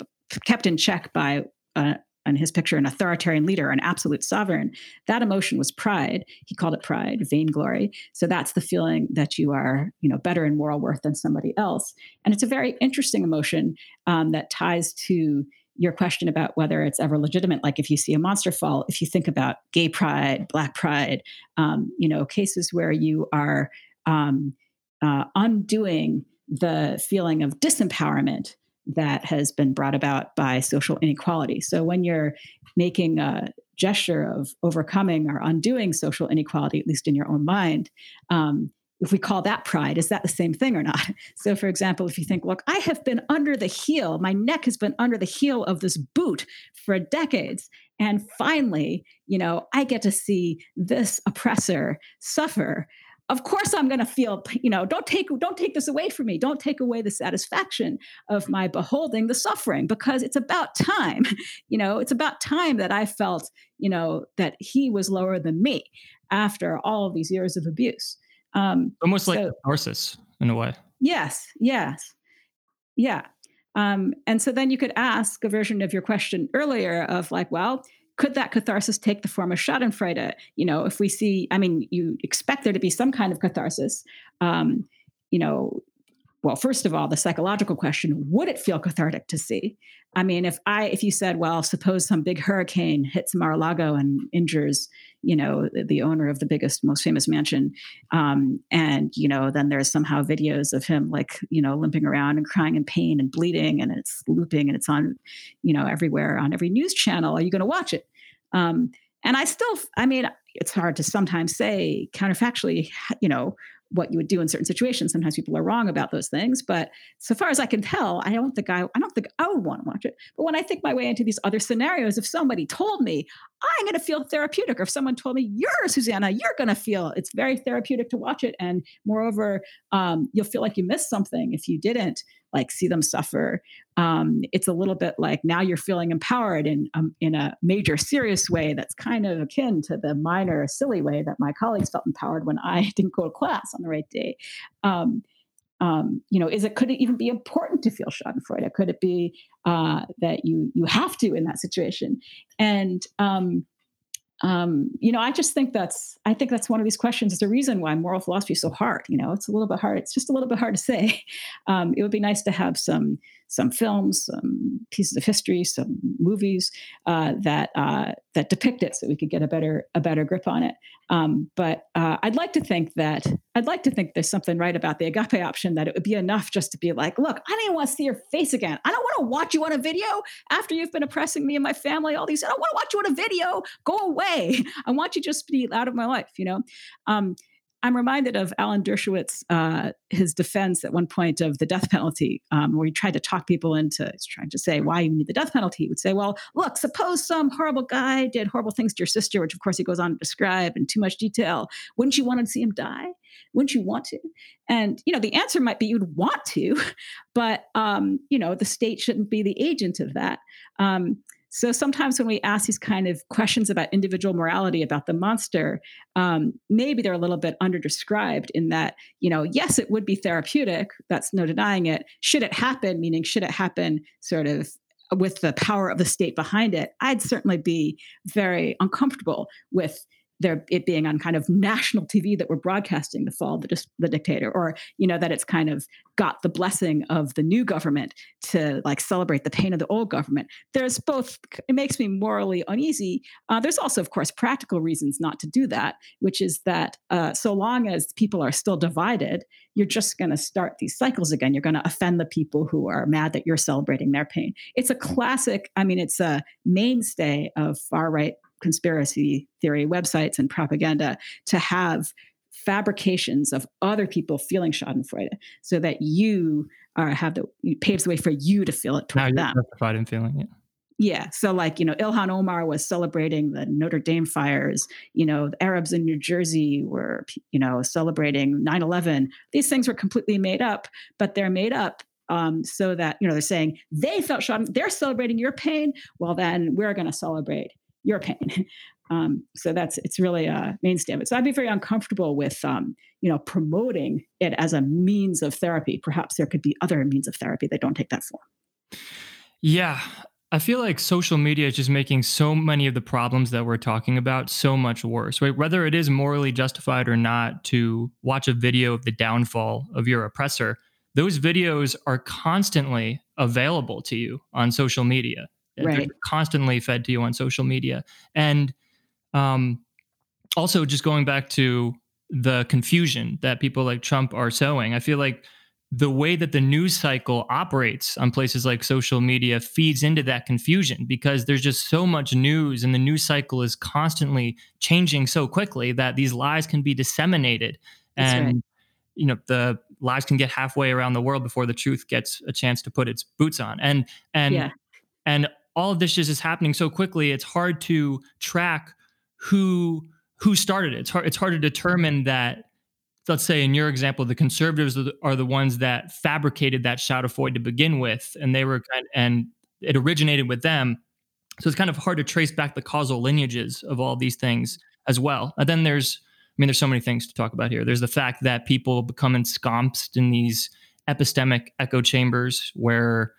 kept in check by uh, in his picture an authoritarian leader, an absolute sovereign. That emotion was pride. He called it pride, vainglory. So that's the feeling that you are, you know, better in moral worth than somebody else. And it's a very interesting emotion um, that ties to your question about whether it's ever legitimate. Like if you see a monster fall, if you think about gay pride, black pride, um, you know, cases where you are um, uh, undoing the feeling of disempowerment that has been brought about by social inequality. So when you're making a gesture of overcoming or undoing social inequality, at least in your own mind, um, if we call that pride, is that the same thing or not? So, for example, if you think, look, I have been under the heel, my neck has been under the heel of this boot for decades. And finally, you know, I get to see this oppressor suffer of course i'm going to feel you know don't take don't take this away from me. Don't take away the satisfaction of my beholding the suffering because it's about time you know it's about time that i felt you know that he was lower than me after all of these years of abuse. Um almost so, like catharsis in a way. Yes yes yeah. Um and so then you could ask a version of your question earlier of like well could that catharsis take the form of Schadenfreude? You know, if we see, I mean, you expect there to be some kind of catharsis. Um, you know, well, first of all, the psychological question: Would it feel cathartic to see? I mean, if I, if you said, well, suppose some big hurricane hits Mar-a-Lago and injures, you know, the, the owner of the biggest, most famous mansion, um, and you know, then there's somehow videos of him like, you know, limping around and crying in pain and bleeding, and it's looping and it's on, you know, everywhere on every news channel. Are you going to watch it? Um, and I still, I mean, it's hard to sometimes say counterfactually, you know, what you would do in certain situations. Sometimes people are wrong about those things, but so far as I can tell, I don't think I, I don't think I would want to watch it. But when I think my way into these other scenarios, if somebody told me I'm going to feel therapeutic, or if someone told me you're Susanna, you're going to feel it's very therapeutic to watch it, and moreover, um, you'll feel like you missed something if you didn't like see them suffer. Um, it's a little bit like now you're feeling empowered in um, in a major serious way that's kind of akin to the minor silly way that my colleagues felt empowered when I didn't go to class on the right day. Um, um, you know, is it could it even be important to feel Schadenfreude? Could it be uh, that you you have to in that situation? And um, um, you know, I just think that's I think that's one of these questions. It's a reason why moral philosophy is so hard. You know, it's a little bit hard. It's just a little bit hard to say. Um, it would be nice to have some some films, some pieces of history, some movies uh, that uh, that depict it, so we could get a better a better grip on it. Um, but uh, I'd like to think that I'd like to think there's something right about the agape option that it would be enough just to be like, look, I don't even want to see your face again. I don't want to watch you on a video after you've been oppressing me and my family. All these, I don't want to watch you on a video. Go away. I want you just to be out of my life. You know. Um, I'm reminded of Alan Dershowitz, uh, his defense at one point of the death penalty, um, where he tried to talk people into trying to say why you need the death penalty. He would say, well, look, suppose some horrible guy did horrible things to your sister, which of course he goes on to describe in too much detail. Wouldn't you want to see him die? Wouldn't you want to? And, you know, the answer might be you'd want to, but, um, you know, the state shouldn't be the agent of that. Um, so sometimes when we ask these kind of questions about individual morality about the monster, um, maybe they're a little bit underdescribed in that, you know, yes, it would be therapeutic. That's no denying it. Should it happen, meaning should it happen sort of with the power of the state behind it, I'd certainly be very uncomfortable with there it being on kind of national TV that we're broadcasting the fall of the, the dictator, or you know that it's kind of got the blessing of the new government to like celebrate the pain of the old government. There's both. It makes me morally uneasy. Uh, there's also, of course, practical reasons not to do that, which is that uh, so long as people are still divided, you're just going to start these cycles again. You're going to offend the people who are mad that you're celebrating their pain. It's a classic. I mean, it's a mainstay of far right conspiracy theory websites and propaganda to have fabrications of other people feeling Schadenfreude, so that you are have the paves the way for you to feel it toward now them. Justified in feeling it. Yeah. So, like, you know, Ilhan Omar was celebrating the Notre Dame fires. You know, the Arabs in New Jersey were, you know, celebrating 9 11. These things were completely made up, but they're made up um, so that, you know, they're saying they felt shot. They're celebrating your pain. Well, then we're going to celebrate your pain. Um, so that's it's really a mainstay of it. So I'd be very uncomfortable with um, you know promoting it as a means of therapy. Perhaps there could be other means of therapy that don't take that form. Yeah, I feel like social media is just making so many of the problems that we're talking about so much worse, right? Whether it is morally justified or not to watch a video of the downfall of your oppressor, those videos are constantly available to you on social media right. constantly fed to you on social media and um, also just going back to the confusion that people like trump are sowing i feel like the way that the news cycle operates on places like social media feeds into that confusion because there's just so much news and the news cycle is constantly changing so quickly that these lies can be disseminated That's and right. you know the lies can get halfway around the world before the truth gets a chance to put its boots on and and Yeah. and all of this just is happening so quickly it's hard to track who who started it. It's hard it's hard to determine that let's say in your example the conservatives are the, are the ones that fabricated that schadenfreude to begin with and they were kind and it originated with them. So it's kind of hard to trace back the causal lineages of all these things as well. And then there's i mean there's so many things to talk about here. There's the fact that people become ensconced in these epistemic echo chambers where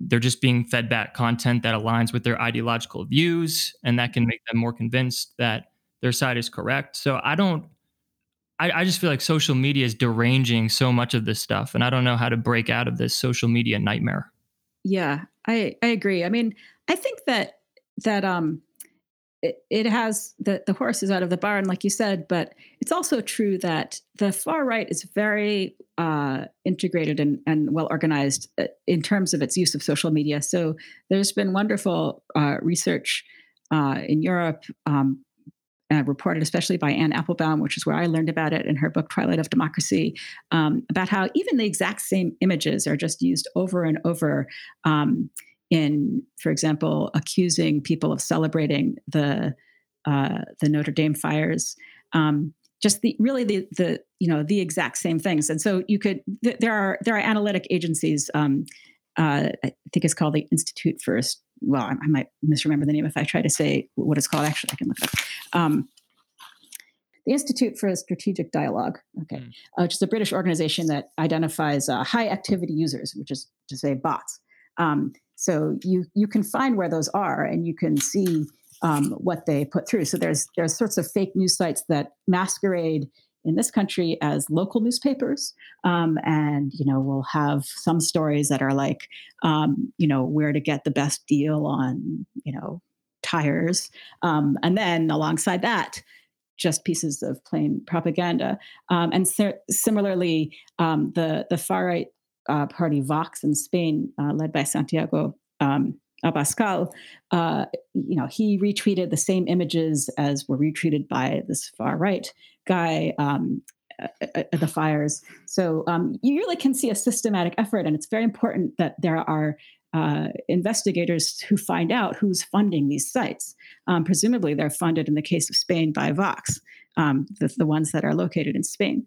they're just being fed back content that aligns with their ideological views and that can make them more convinced that their side is correct so i don't I, I just feel like social media is deranging so much of this stuff and i don't know how to break out of this social media nightmare Yeah, I I agree. I mean, I think that that um it, has the the horse is out of the barn, like you said, but it's also true that the far right is very uh, integrated and, and well organized uh, in terms of its use of social media. So there's been wonderful uh, research uh, in Europe. Um, uh, reported especially by Anne Applebaum, which is where I learned about it in her book Twilight of Democracy, um, about how even the exact same images are just used over and over um, in, for example, accusing people of celebrating the uh, the Notre Dame fires. Um, just the really the the you know the exact same things, and so you could th- there are there are analytic agencies. Um, uh, I think it's called the Institute for well, I, I, might misremember the name if I try to say what it's called. Actually, I can look it up. Um, the Institute for Strategic Dialogue, okay, mm. uh, which is a British organization that identifies uh, high activity users, which is to say bots. Um, so you you can find where those are, and you can see um, what they put through. So there's there's sorts of fake news sites that masquerade in this country as local newspapers, um, and you know we'll have some stories that are like, um, you know, where to get the best deal on you know tires, um, and then alongside that, just pieces of plain propaganda. Um, and ser- similarly, um, the the far right uh, party Vox in Spain, uh, led by Santiago um, Abascal, uh, you know, he retweeted the same images as were retweeted by this far right guy. Um, at the fires. So um, you really can see a systematic effort, and it's very important that there are uh, investigators who find out who's funding these sites. Um, presumably, they're funded in the case of Spain by Vox, um, the, the, ones that are located in Spain.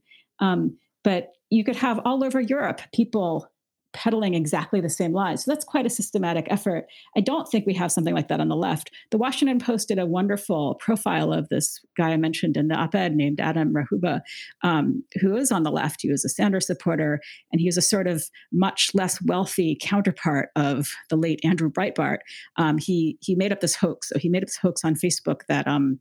But you could have all over Europe people peddling exactly the same lies. So that's quite a systematic effort. I don't think we have something like that on the left. The Washington Post did a wonderful profile of this guy I mentioned in the op ed named Adam Rahuba, um, who is on the left. He was a Sanders supporter, and he was a sort of much less wealthy counterpart of the late Andrew Breitbart. Um, he, he made up this hoax. So he made up this hoax on Facebook that. Um,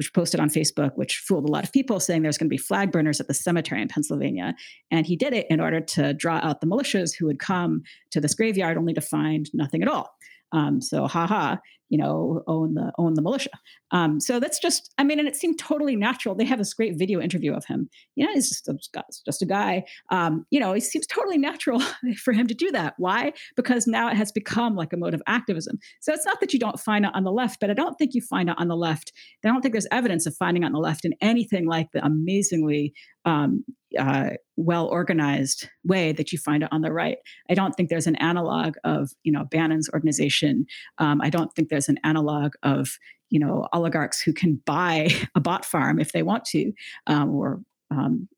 which posted on Facebook, which fooled a lot of people, saying there's going to be flag burners at the cemetery in Pennsylvania. And he did it in order to draw out the militias who would come to this graveyard only to find nothing at all. Um, so, haha, you know, own the own the militia. Um, so that's just, I mean, and it seemed totally natural. They have this great video interview of him. You know, he's just a, just a guy. Um, you know, it seems totally natural for him to do that. Why? Because now it has become like a mode of activism. So it's not that you don't find it on the left, but I don't think you find it on the left. I don't think there's evidence of finding it on the left in anything like the amazingly um, uh, well organized way that you find it on the right. I don't think there's an analog of you know Bannon's organization. Um, I don't think there's an analog of you know oligarchs who can buy a bot farm if they want to, um, or um,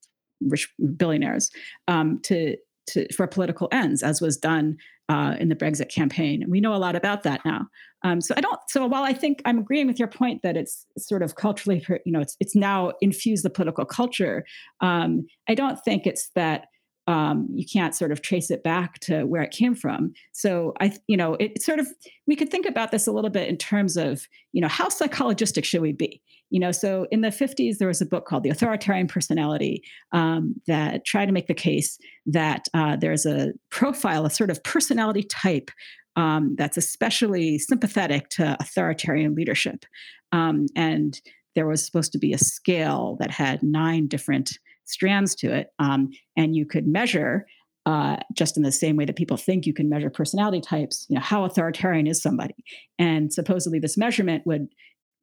rich billionaires um, to to, for political ends, as was done uh, in the Brexit campaign. And we know a lot about that now. Um, so I don't. So while I think I'm agreeing with your point that it's sort of culturally, you know, it's it's now infused the political culture. Um, I don't think it's that um, you can't sort of trace it back to where it came from. So I, you know, it, sort of we could think about this a little bit in terms of, you know, how psychologistic should we be? You know, so in the 50s there was a book called The Authoritarian Personality um, that tried to make the case that uh, there's a profile, a sort of personality type um, that's especially sympathetic to authoritarian leadership, um, and there was supposed to be a scale that had nine different strands to it. Um, and you could measure uh, just in the same way that people think you can measure personality types, you know, how authoritarian is somebody? And supposedly this measurement would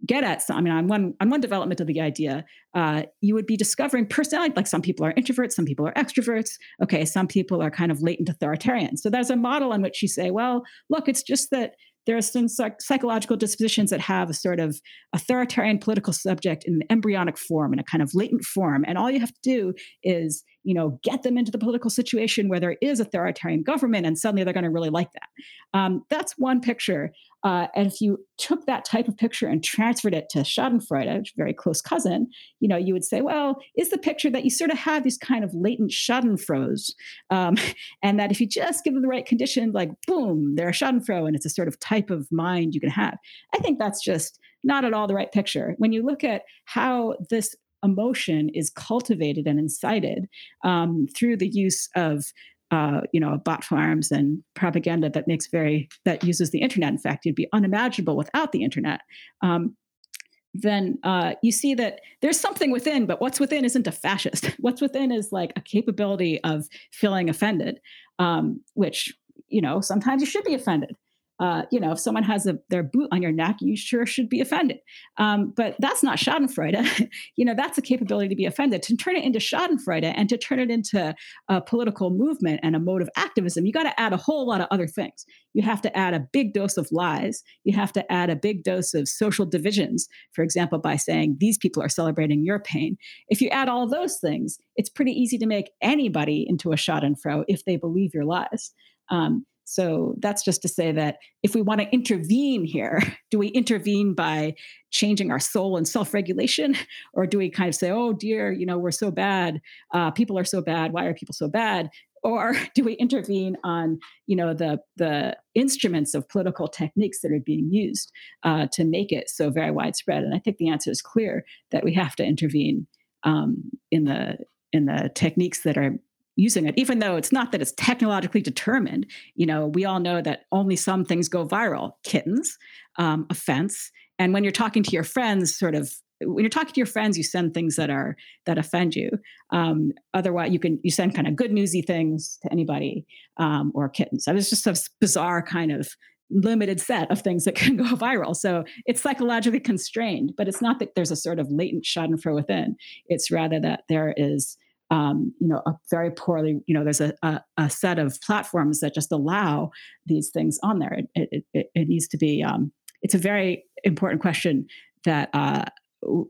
get at some, I mean, on one on one development of the idea, uh, you would be discovering personality. Like some people are introverts, some people are extroverts. Okay, some people are kind of latent authoritarian. So there's a model on which you say, well, look, it's just that there are some psych- psychological dispositions that have a sort of authoritarian political subject in an embryonic form, in a kind of latent form. And all you have to do is, you know, get them into the political situation where there is authoritarian government, and suddenly they're going to really like that. Um, that's one picture. Uh, and if you took that type of picture and transferred it to Schadenfreude, a very close cousin, you know, you would say, well, is the picture that you sort of have these kind of latent Schadenfreudes, um, and that if you just give them the right condition, like boom, they're a Schadenfreude, and it's a sort of type of mind you can have. I think that's just not at all the right picture. When you look at how this emotion is cultivated and incited um, through the use of uh, you know, bot farms and propaganda that makes very that uses the internet. In fact, it'd be unimaginable without the internet. Um, then uh, you see that there's something within, but what's within isn't a fascist. What's within is like a capability of feeling offended, um, which you know sometimes you should be offended uh, you know, if someone has a, their boot on your neck, you sure should be offended. Um, but that's not Schadenfreude. you know, that's a capability to be offended. To turn it into Schadenfreude and to turn it into a political movement and a mode of activism, you got to add a whole lot of other things. You have to add a big dose of lies. You have to add a big dose of social divisions, for example, by saying these people are celebrating your pain. If you add all those things, it's pretty easy to make anybody into a Schadenfreude if they believe your lies. Um, so that's just to say that if we want to intervene here, do we intervene by changing our soul and self regulation? Or do we kind of say, oh dear, you know, we're so bad. Uh, people are so bad. Why are people so bad? or do we intervene on you know the the instruments of political techniques that are being used uh, to make it so very widespread and i think the answer is clear that we have to intervene um, in the in the techniques that are using it even though it's not that it's technologically determined. You know we all know that only some things go viral kittens um, offense and when you're talking to your friends sort of when you're talking to your friends you send things that are that offend you. Um, otherwise you can you send kind of good newsy things to anybody um, or kittens. So it's just a bizarre kind of limited set of things that can go viral. So it's psychologically constrained but it's not that there's a sort of latent schadenfreude within. It's rather that there is um, you know, a very poorly, you know, there's a, a, a, set of platforms that just allow these things on there. It, it, it, it needs to be, um, it's a very important question that uh,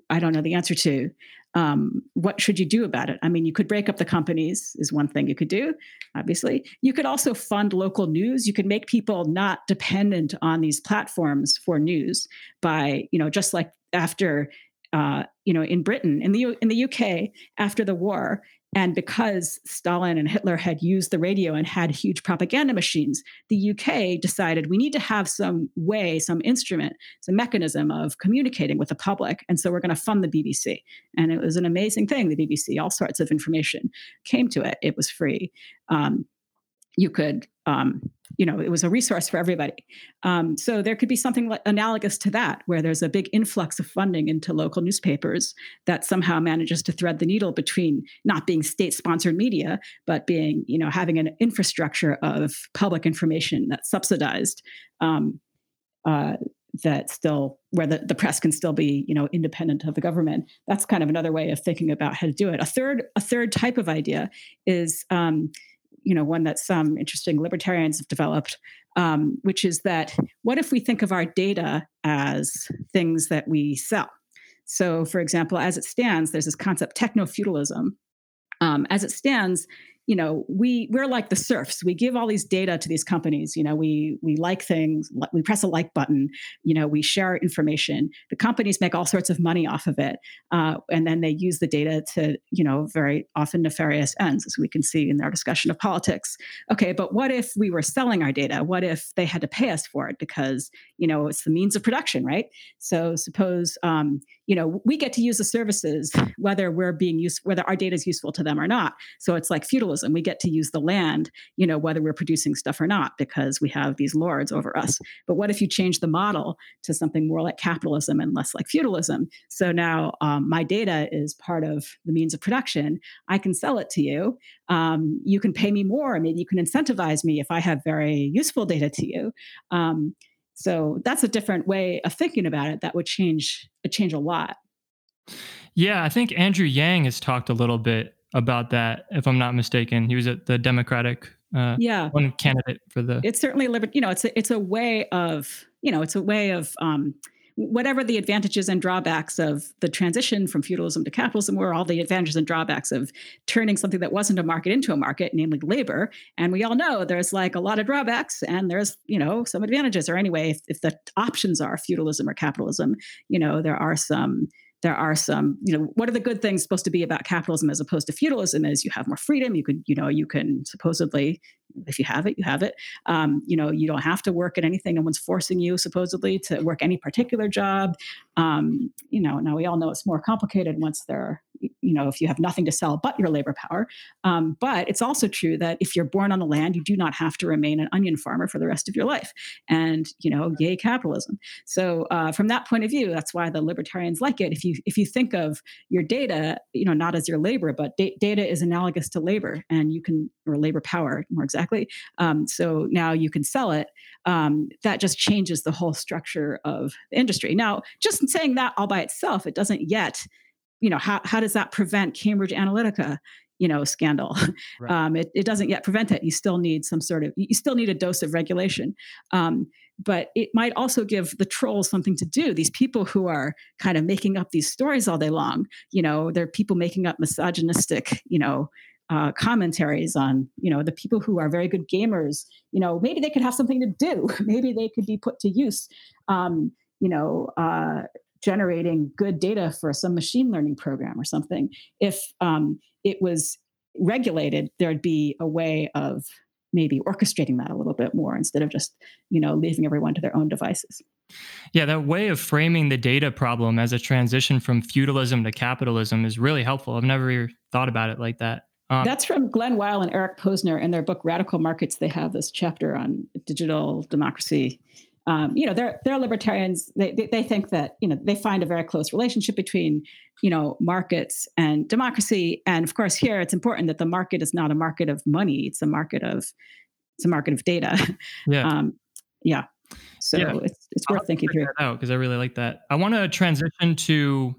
I don't know the answer to. Um, what should you do about it? I mean, you could break up the companies, is one thing you could do, obviously. You could also fund local news. You could make people not dependent on these platforms for news by, you know, just like after uh, you know, in Britain, in the in the UK after the war, and because Stalin and Hitler had used the radio and had huge propaganda machines, the UK decided we need to have some way, some instrument, some mechanism of communicating with the public, and so we're going to fund the BBC. And it was an amazing thing. The BBC, all sorts of information came to it. It was free. Um, you could um, you know it was a resource for everybody. Um, so there could be something like analogous to that where there's a big influx of funding into local newspapers that somehow manages to thread the needle between not being state sponsored media but being you know having an infrastructure of public information that's subsidized um, uh, that still where the, the press can still be you know independent of the government. That's kind of another way of thinking about how to do it. A third a third type of idea is um, you know one that some interesting libertarians have developed um, which is that what if we think of our data as things that we sell? So for example as it stands there's this concept techno feudalism um, as it stands you know we we're like the serfs. We give all these data to these companies. You know we we like things we press a like button. You know we share information. The companies make all sorts of money off of it uh, and then they use the data to you know very often nefarious ends as we can see in our discussion of politics. Okay but what if we were selling our data? What if they had to pay us for it? Because you know it's the means of production right? So suppose um, you know we get to use the services whether we're being used whether our data is useful to them or not. So it's like feudalism. We get to use the land you know whether we're producing stuff or not because we have these lords over us. But what if you change the model to something more like capitalism and less like feudalism? So now um, my data is part of the means of production. I can sell it to you. Um, you can pay me more. Maybe you can incentivize me if i have very useful data to you. Um, so that's a different way of thinking about it that would change change a lot. Yeah, I think Andrew Yang has talked a little bit about that, if I'm not mistaken. He was at the Democratic uh, yeah one candidate for the. It's certainly liberty. You know, it's a, it's a way of you know it's a way of um, whatever the advantages and drawbacks of the transition from feudalism to capitalism were, all the advantages and drawbacks of turning something that wasn't a market into a market, namely labor. And we all know there's like a lot of drawbacks and there's, you know, some advantages. Or anyway, if, if the options are feudalism or capitalism, you know, there are some there are some you know what are the good things supposed to be about capitalism as opposed to feudalism is you have more freedom you could you know you can supposedly if you have it you have it. Um, you know you don't have to work at anything. No one's forcing you supposedly to work any particular job. Um, you know now we all know it's more complicated once there you know if you have nothing to sell but your labor power. Um, but it's also true that if you're born on the land you do not have to remain an onion farmer for the rest of your life. And you know yay capitalism. So uh, from that point of view that's why the libertarians like it. If you if you think of your data you know not as your labor but da- data is analogous to labor and you can or labor power more exactly um, so now you can sell it. Um, that just changes the whole structure of the industry. Now just saying that all by itself it doesn't yet you know how, how does that prevent cambridge analytica you know scandal? Right. um, it, it doesn't yet prevent it you still need some sort of you still need a dose of regulation. Um, but it might also give the trolls something to do. These people who are kind of making up these stories all day long you know they're people making up misogynistic you know uh, commentaries on you know the people who are very good gamers you know maybe they could have something to do. Maybe they could be put to use um, you know uh, generating good data for some machine learning program or something. If um, it was regulated, there'd be a way of maybe orchestrating that a little bit more instead of just you know leaving everyone to their own devices. Yeah that way of framing the data problem as a transition from feudalism to capitalism is really helpful. I've never thought about it like that um, that's from Glen Weyl and eric posner in their book radical markets. They have this chapter on digital democracy. Um, you know they're they're libertarians. They, they, they think that you know they find a very close relationship between you know markets and democracy. And of course here it's important that the market is not a market of money. It's a market of it's a market of data. Yeah. Um, yeah. So yeah. it's, it's worth thinking through. out because i really like that. I want to transition to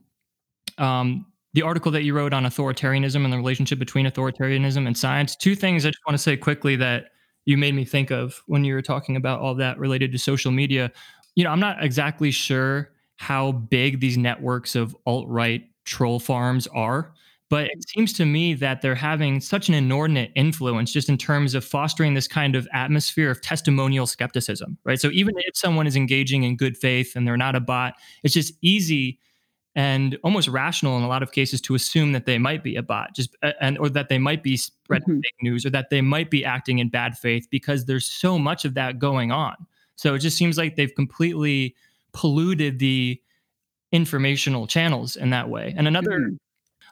um, the article that you wrote on authoritarianism and the relationship between authoritarianism and science two things i just want to say quickly that you made me think of when you were talking about all that related to social media. You know, I'm not exactly sure how big these networks of alt right troll farms are, but it seems to me that they're having such an inordinate influence just in terms of fostering this kind of atmosphere of testimonial skepticism, right? So even if someone is engaging in good faith and they're not a bot, it's just easy and almost rational in a lot of cases to assume that they might be a bot just and or that they might be spreading mm-hmm. fake news or that they might be acting in bad faith because there's so much of that going on so it just seems like they've completely polluted the informational channels in that way and another mm-hmm.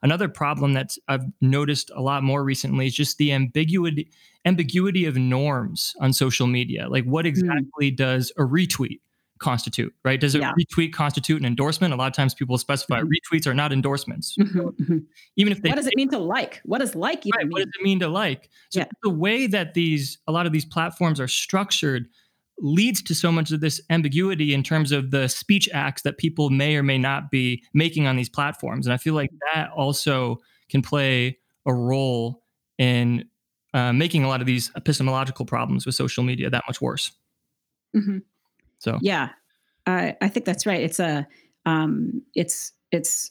another problem that i've noticed a lot more recently is just the ambiguity ambiguity of norms on social media like what mm. exactly mm-hmm. does a retweet constitute, right? Does a yeah. retweet constitute an endorsement? A lot of times people specify mm-hmm. retweets are not endorsements. Mm-hmm, mm-hmm. Even if they What does it mean to like? What does like even right, mean? What does it mean to like? So yeah. the way that these a lot of these platforms are structured leads to so much of this ambiguity in terms of the speech acts that people may or may not be making on these platforms. And I feel like that also can play a role in uh, making a lot of these epistemological problems with social media that much worse. So yeah, I, I think that's right. It's a um, it's it's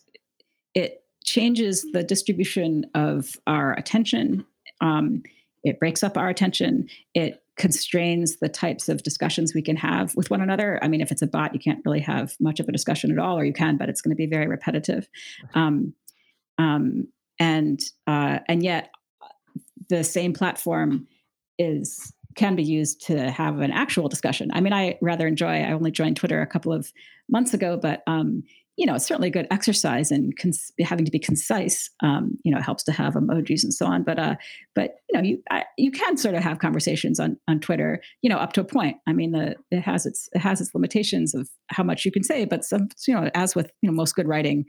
it changes the distribution of our attention. Um, it breaks up our attention. It constrains the types of discussions we can have with one another. I mean, if it's a bot, you can't really have much of a discussion at all, or you can, but it's going to be very repetitive. Um, um, and uh, and yet, the same platform is can be used to have an actual discussion. I mean, I rather enjoy. I only joined Twitter a couple of months ago, but um, you know, it's certainly a good exercise in cons- having to be concise. Um, you know, helps to have emojis and so on. But uh, but you know, you I, you can sort of have conversations on on Twitter. You know, up to a point. I mean, the it has its it has its limitations of how much you can say. But some you know, as with you know most good writing,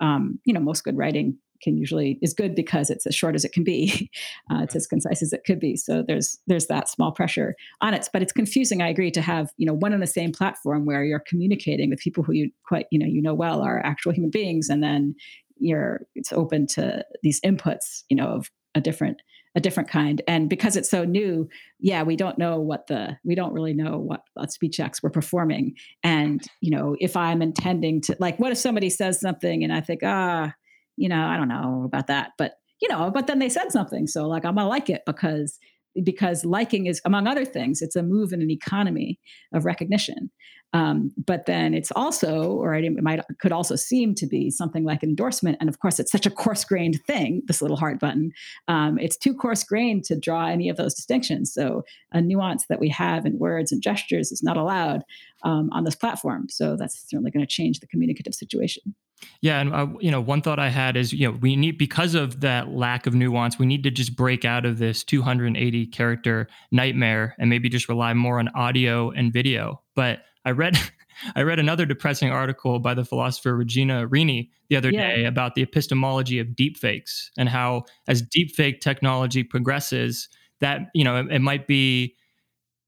um, you know, most good writing can usually is good because it's as short as it can be. Uh, it's as concise as it could be. So there's there's that small pressure on it. But it's confusing. I agree to have you know one and the same platform where you're communicating with people who you quite you know you know well are actual human beings, and then you're it's open to these inputs you know of a different a different kind. And because it's so new, yeah, we don't know what the we don't really know what, what speech acts we're performing. And you know, if I'm intending to like, what if somebody says something and I think, ah, you know, I don't know about that, but you know, but then they said something. So like I'm gonna like it because because liking is among other things, it's a move in an economy of recognition. Um, but then it's also, or it might could also seem to be something like an endorsement. And of course, it's such a coarse-grained thing. This little heart button, um, it's too coarse-grained to draw any of those distinctions. So a nuance that we have in words and gestures is not allowed um, on this platform. So that's certainly going to change the communicative situation. Yeah, and uh, you know, one thought I had is, you know, we need because of that lack of nuance, we need to just break out of this 280 character nightmare and maybe just rely more on audio and video. But I read I read another depressing article by the philosopher Regina Rini the other yeah. day about the epistemology of deepfakes and how as deepfake technology progresses, that you know, it, it might be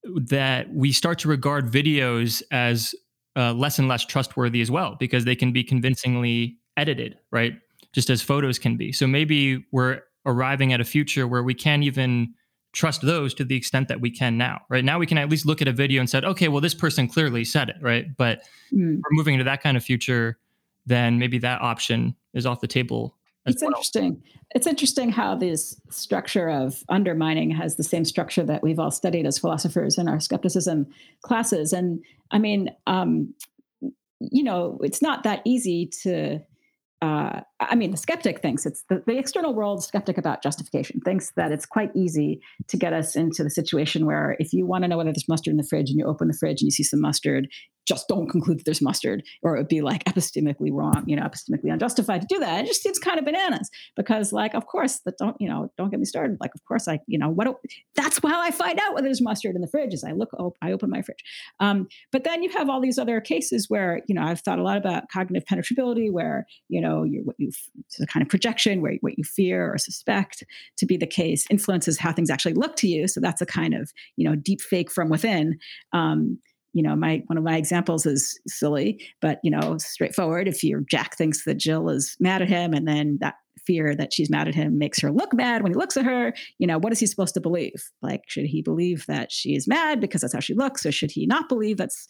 that we start to regard videos as uh, less and less trustworthy as well because they can be convincingly edited, right? Just as photos can be. So maybe we're arriving at a future where we can't even trust those to the extent that we can now, right? Now we can at least look at a video and said, okay, well, this person clearly said it, right? But mm. we're moving into that kind of future, then maybe that option is off the table it's well. interesting. It's interesting how this structure of undermining has the same structure that we've all studied as philosophers in our skepticism classes. And I mean, um, you know, it's not that easy to uh, I mean, the skeptic thinks it's the, the external world skeptic about justification thinks that it's quite easy to get us into the situation where if you want to know whether there's mustard in the fridge and you open the fridge and you see some mustard, just don't conclude that there's mustard, or it would be like epistemically wrong, you know, epistemically unjustified to do that. It just seems kind of bananas because, like, of course, that don't, you know, don't get me started. Like, of course, I, you know, what? That's how I find out whether there's mustard in the fridge is I look, oh, I open my fridge. Um, but then you have all these other cases where, you know, I've thought a lot about cognitive penetrability, where you know, you you a kind of projection where what you fear or suspect to be the case influences how things actually look to you. So that's a kind of you know deep fake from within. Um, you know, my one of my examples is silly, but you know, straightforward. If your Jack thinks that Jill is mad at him, and then that fear that she's mad at him makes her look mad when he looks at her, you know, what is he supposed to believe? Like, should he believe that she is mad because that's how she looks, or should he not believe that's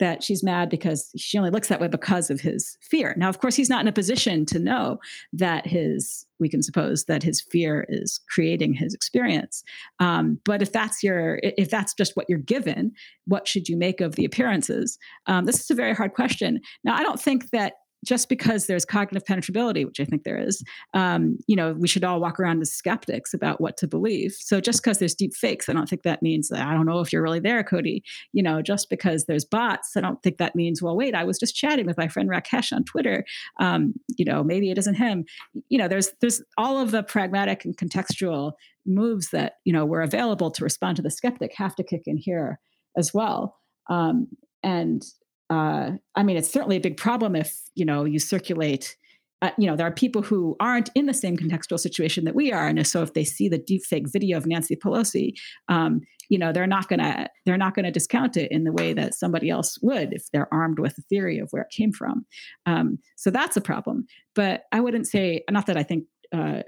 that she's mad because she only looks that way because of his fear. Now, of course, he's not in a position to know that his, we can suppose that his fear is creating his experience. Um, but if that's your, if that's just what you're given, what should you make of the appearances? Um, this is a very hard question. Now, I don't think that just because there's cognitive penetrability, which I think there is, um, you know, we should all walk around as skeptics about what to believe. So just because there's deep fakes, I don't think that means that I don't know if you're really there, Cody. You know, just because there's bots, I don't think that means, well, wait, I was just chatting with my friend Rakesh on Twitter. Um, you know, maybe it isn't him. You know, there's there's all of the pragmatic and contextual moves that you know were available to respond to the skeptic have to kick in here as well. Um, and uh, I mean, it's certainly a big problem if you know you circulate. Uh, you know, there are people who aren't in the same contextual situation that we are, and so if they see the deepfake video of Nancy Pelosi, um, you know, they're not gonna they're not gonna discount it in the way that somebody else would if they're armed with a theory of where it came from. Um, so that's a problem. But I wouldn't say not that I think uh,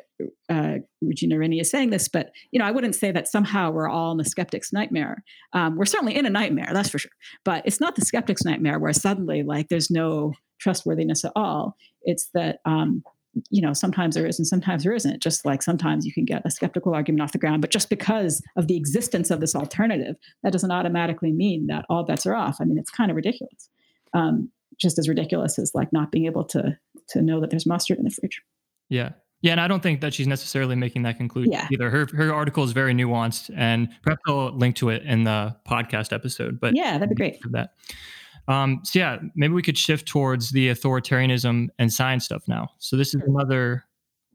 uh, Regina Rini is saying this, but you know, I wouldn't say that somehow we're all in the skeptic's nightmare. Um, we're certainly in a nightmare, that's for sure. But it's not the skeptic's nightmare where suddenly like there's no trustworthiness at all. It's that um, you know sometimes there is and sometimes there isn't. Just like sometimes you can get a skeptical argument off the ground, but just because of the existence of this alternative, that doesn't automatically mean that all bets are off. I mean, it's kind of ridiculous. Um, just as ridiculous as like not being able to to know that there's mustard in the fridge. Yeah, yeah, and I don't think that she's necessarily making that conclusion yeah. either. Her her article is very nuanced, and perhaps I'll link to it in the podcast episode. But yeah, that'd be great. For that. Um, so yeah, maybe we could shift towards the authoritarianism and science stuff now. So this is another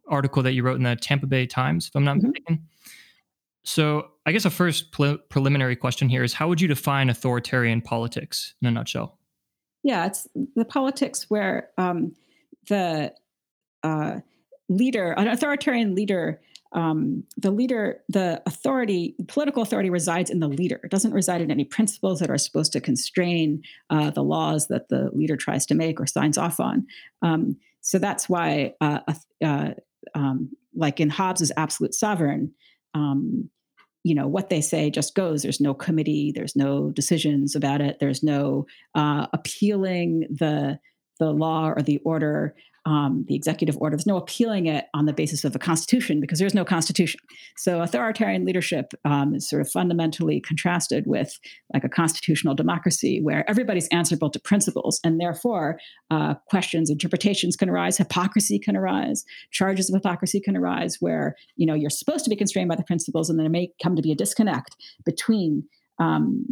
article that you wrote in the Tampa Bay Times, if I'm not mm-hmm. mistaken. So I guess a first pre- preliminary question here is: How would you define authoritarian politics in a nutshell? Yeah, it's the politics where um, the uh, leader, an authoritarian leader, um, the leader, the authority, political authority resides in the leader. It doesn't reside in any principles that are supposed to constrain uh, the laws that the leader tries to make or signs off on. Um, so that's why, uh, uh, um, like in Hobbes's absolute sovereign, um, you know what they say just goes. There's no committee. There's no decisions about it. There's no uh, appealing the the law or the order um, the executive order. There's no appealing it on the basis of a constitution because there's no constitution. So authoritarian leadership um, is sort of fundamentally contrasted with like a constitutional democracy where everybody's answerable to principles, and therefore uh, questions, interpretations can arise, hypocrisy can arise, charges of hypocrisy can arise, where you know you're supposed to be constrained by the principles, and there may come to be a disconnect between um,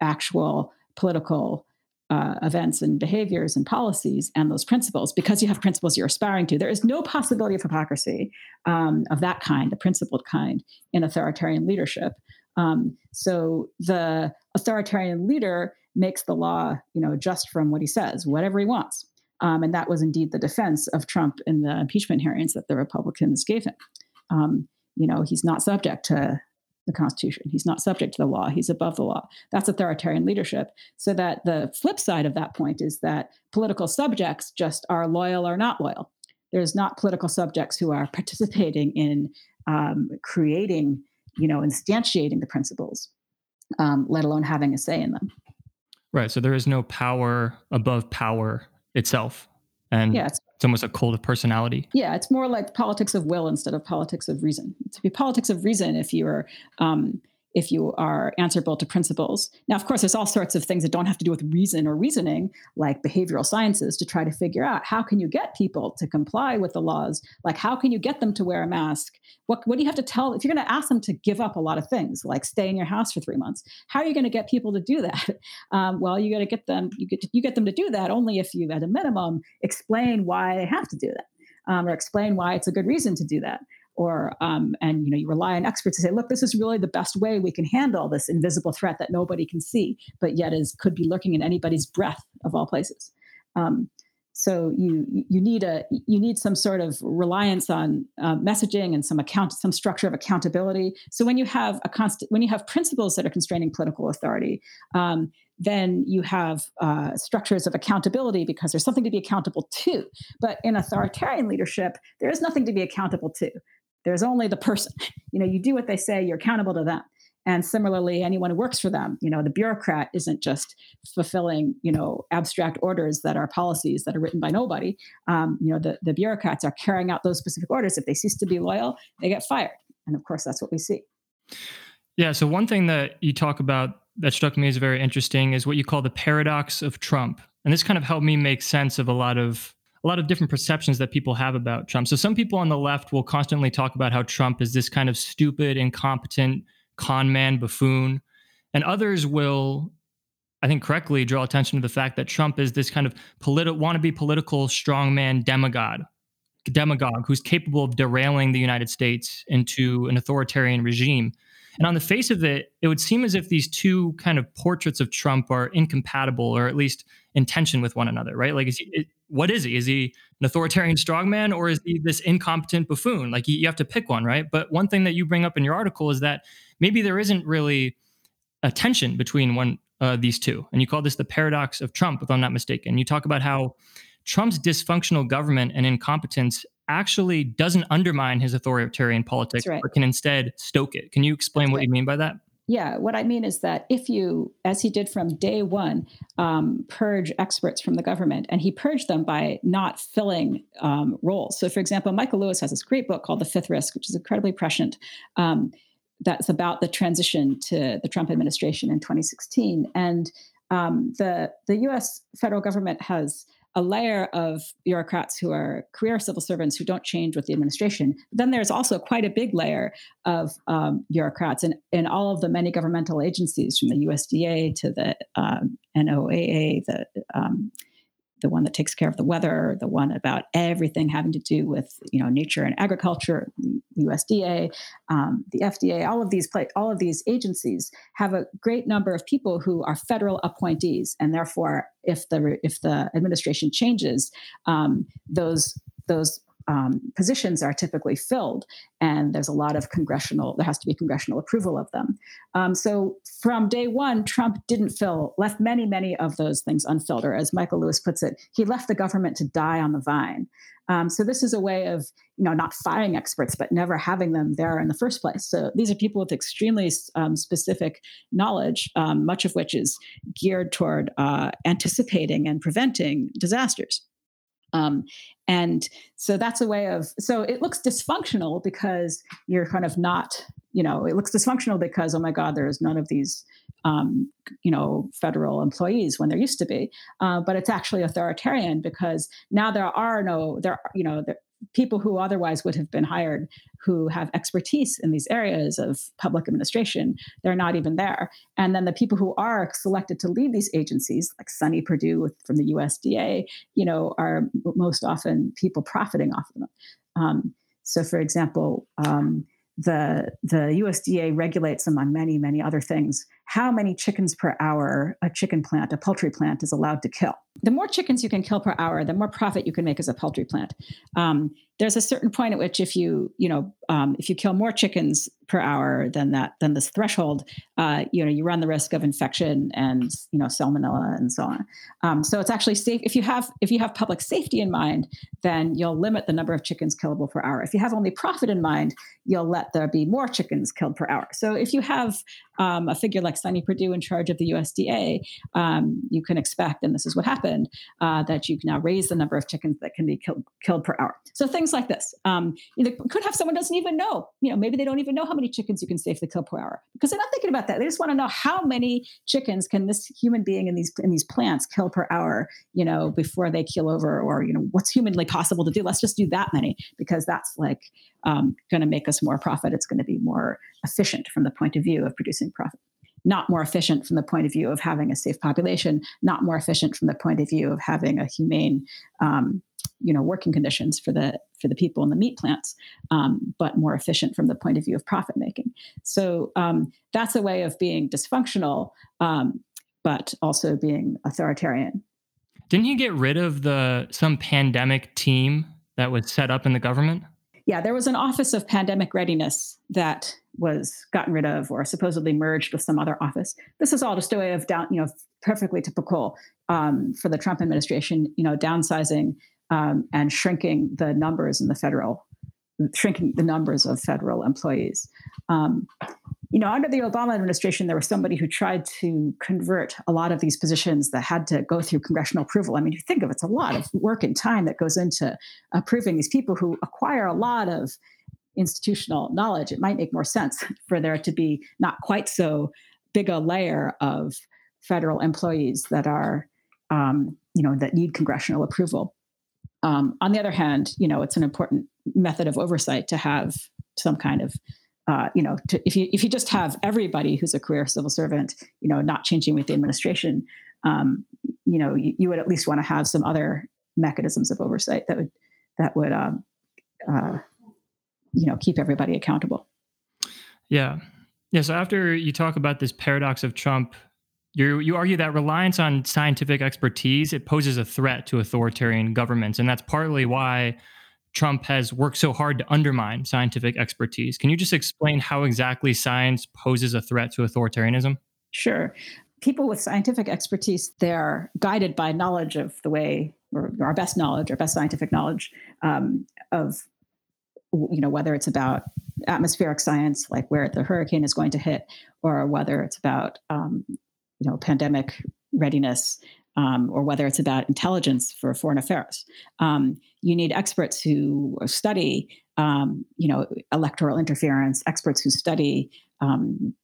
actual political uh, events and behaviors and policies and those principles because you have principles you're aspiring to. There is no possibility of hypocrisy um, of that kind, the principled kind, in authoritarian leadership. Um, so the authoritarian leader makes the law, you know, just from what he says, whatever he wants. Um, and that was indeed the defense of Trump in the impeachment hearings that the Republicans gave him. Um, you know, he's not subject to the Constitution. He's not subject to the law. He's above the law. That's authoritarian leadership. So that the flip side of that point is that political subjects just are loyal or not loyal. There's not political subjects who are participating in um, creating, you know, instantiating the principles, um, let alone having a say in them. Right. So there is no power above power itself. And yeah, it's, it's almost a cult of personality. Yeah, it's more like politics of will instead of politics of reason. To be politics of reason if you're um, if you are answerable to principles. Now, of course, there's all sorts of things that don't have to do with reason or reasoning, like behavioral sciences, to try to figure out how can you get people to comply with the laws? Like, how can you get them to wear a mask? What, what do you have to tell if you're going to ask them to give up a lot of things, like stay in your house for three months? How are you going to get people to do that? Um, well, you got to get them. You get you get them to do that only if you, at a minimum, explain why they have to do that, um, or explain why it's a good reason to do that or um, and you know you rely on experts to say look this is really the best way we can handle this invisible threat that nobody can see but yet is could be lurking in anybody's breath of all places um, so you you need a you need some sort of reliance on uh, messaging and some account some structure of accountability so when you have a constant when you have principles that are constraining political authority um, then you have uh, structures of accountability because there's something to be accountable to. But in authoritarian leadership, there is nothing to be accountable to. There's only the person. You know, you do what they say, you're accountable to them. And similarly, anyone who works for them, you know, the bureaucrat isn't just fulfilling, you know, abstract orders that are policies that are written by nobody. Um, you know, the, the bureaucrats are carrying out those specific orders. If they cease to be loyal, they get fired. And of course, that's what we see. Yeah. So one thing that you talk about that struck me as very interesting is what you call the paradox of Trump. And this kind of helped me make sense of a lot of a lot of different perceptions that people have about Trump. So some people on the left will constantly talk about how Trump is this kind of stupid, incompetent con man buffoon, and others will I think correctly draw attention to the fact that Trump is this kind of politi- wannabe political strongman demagogue, demagogue who's capable of derailing the United States into an authoritarian regime. And on the face of it, it would seem as if these two kind of portraits of Trump are incompatible or at least in tension with one another, right? Like, what is he? Is he an authoritarian strongman or is he this incompetent buffoon? Like, you have to pick one, right? But one thing that you bring up in your article is that maybe there isn't really a tension between one uh, these two, and you call this the paradox of Trump, if I'm not mistaken. You talk about how Trump's dysfunctional government and incompetence actually doesn't undermine his authoritarian politics, right. but can instead stoke it. Can you explain That's what right. you mean by that? Yeah, what I mean is that if you, as he did from day one, um, purge experts from the government, and he purged them by not filling um, roles. So, for example, Michael Lewis has this great book called The Fifth Risk, which is incredibly prescient. Um, that's about the transition to the Trump administration in 2016, and um, the the U.S. federal government has a layer of bureaucrats who are career civil servants who don't change with the administration. But then there's also quite a big layer of um, bureaucrats in, in all of the many governmental agencies, from the USDA to the um, NOAA, the um, the one that takes care of the weather, the one about everything having to do with you know nature and agriculture, USDA, um, the FDA, all of these all of these agencies have a great number of people who are federal appointees, and therefore, if the if the administration changes, um, those those um, positions are typically filled, and there's a lot of congressional. There has to be congressional approval of them. Um, so from day one, Trump didn't fill, left many, many of those things unfilled, or as Michael Lewis puts it, he left the government to die on the vine. Um, so this is a way of, you know, not firing experts, but never having them there in the first place. So these are people with extremely um, specific knowledge, um, much of which is geared toward uh, anticipating and preventing disasters. Um, and so that's a way of, so it looks dysfunctional because you're kind of not, you know, it looks dysfunctional because, oh my God, there's none of these, um, you know, federal employees when there used to be. Uh, but it's actually authoritarian because now there are no, there, you know, there, people who otherwise would have been hired who have expertise in these areas of public administration they're not even there. And then the people who are selected to lead these agencies like Sonny Perdue from the usda you know are most often people profiting off of them. Um, so for example um, the the USDA regulates among many many other things how many chickens per hour a chicken plant a poultry plant is allowed to kill the more chickens you can kill per hour, the more profit you can make as a poultry plant. Um, there's a certain point at which if you you know um, if you kill more chickens per hour than that than this threshold, uh, you know you run the risk of infection and you know salmonella and so on. Um, so it's actually safe if you have if you have public safety in mind, then you'll limit the number of chickens killable per hour. If you have only profit in mind, you'll let there be more chickens killed per hour. So if you have um, a figure like Sonny Perdue in charge of the USDA, um, you can expect, and this is what happened, uh, that you can now raise the number of chickens that can be killed, killed per hour. So things like this. Um, could have someone doesn't even know. You know, maybe they don't even know how many chickens you can safely kill per hour because they're not thinking about that. They just want to know how many chickens can this human being in these in these plants kill per hour. You know, before they keel over, or you know, what's humanly possible to do. Let's just do that many because that's like um, going to make us more profit. It's going to be more efficient from the point of view of producing profit. Not more efficient from the point of view of having a safe population. Not more efficient from the point of view of having a humane, um, you know, working conditions for the for the people in the meat plants, um, but more efficient from the point of view of profit making. So um, that's a way of being dysfunctional, um, but also being authoritarian. Didn't he get rid of the some pandemic team that was set up in the government? Yeah, there was an office of pandemic readiness that was gotten rid of or supposedly merged with some other office. This is all just a way of down, you know, perfectly typical um, for the Trump administration, you know, downsizing um, and shrinking the numbers in the federal, shrinking the numbers of federal employees. Um, you know, under the Obama administration, there was somebody who tried to convert a lot of these positions that had to go through congressional approval. I mean, you think of it, it's a lot of work and time that goes into approving these people who acquire a lot of institutional knowledge. It might make more sense for there to be not quite so big a layer of federal employees that are, um, you know, that need congressional approval. Um, on the other hand, you know, it's an important method of oversight to have some kind of uh, you know, to, if you if you just have everybody who's a career civil servant, you know, not changing with the administration, um, you know, you, you, would at least want to have some other mechanisms of oversight that would that would um, uh, you know keep everybody accountable. Yeah, yeah. So after you talk about this paradox of Trump, you you argue that reliance on scientific expertise it poses a threat to authoritarian governments, and that's partly why Trump has worked so hard to undermine scientific expertise. Can you just explain how exactly science poses a threat to authoritarianism? Sure. People with scientific expertise, they're guided by knowledge of the way, or our best knowledge, our best scientific knowledge um, of, you know, whether it's about atmospheric science, like where the hurricane is going to hit, or whether it's about, um, you know, pandemic readiness um, or whether it's about intelligence for foreign affairs. Um, you need experts who study, um, you know, electoral interference, experts who study um,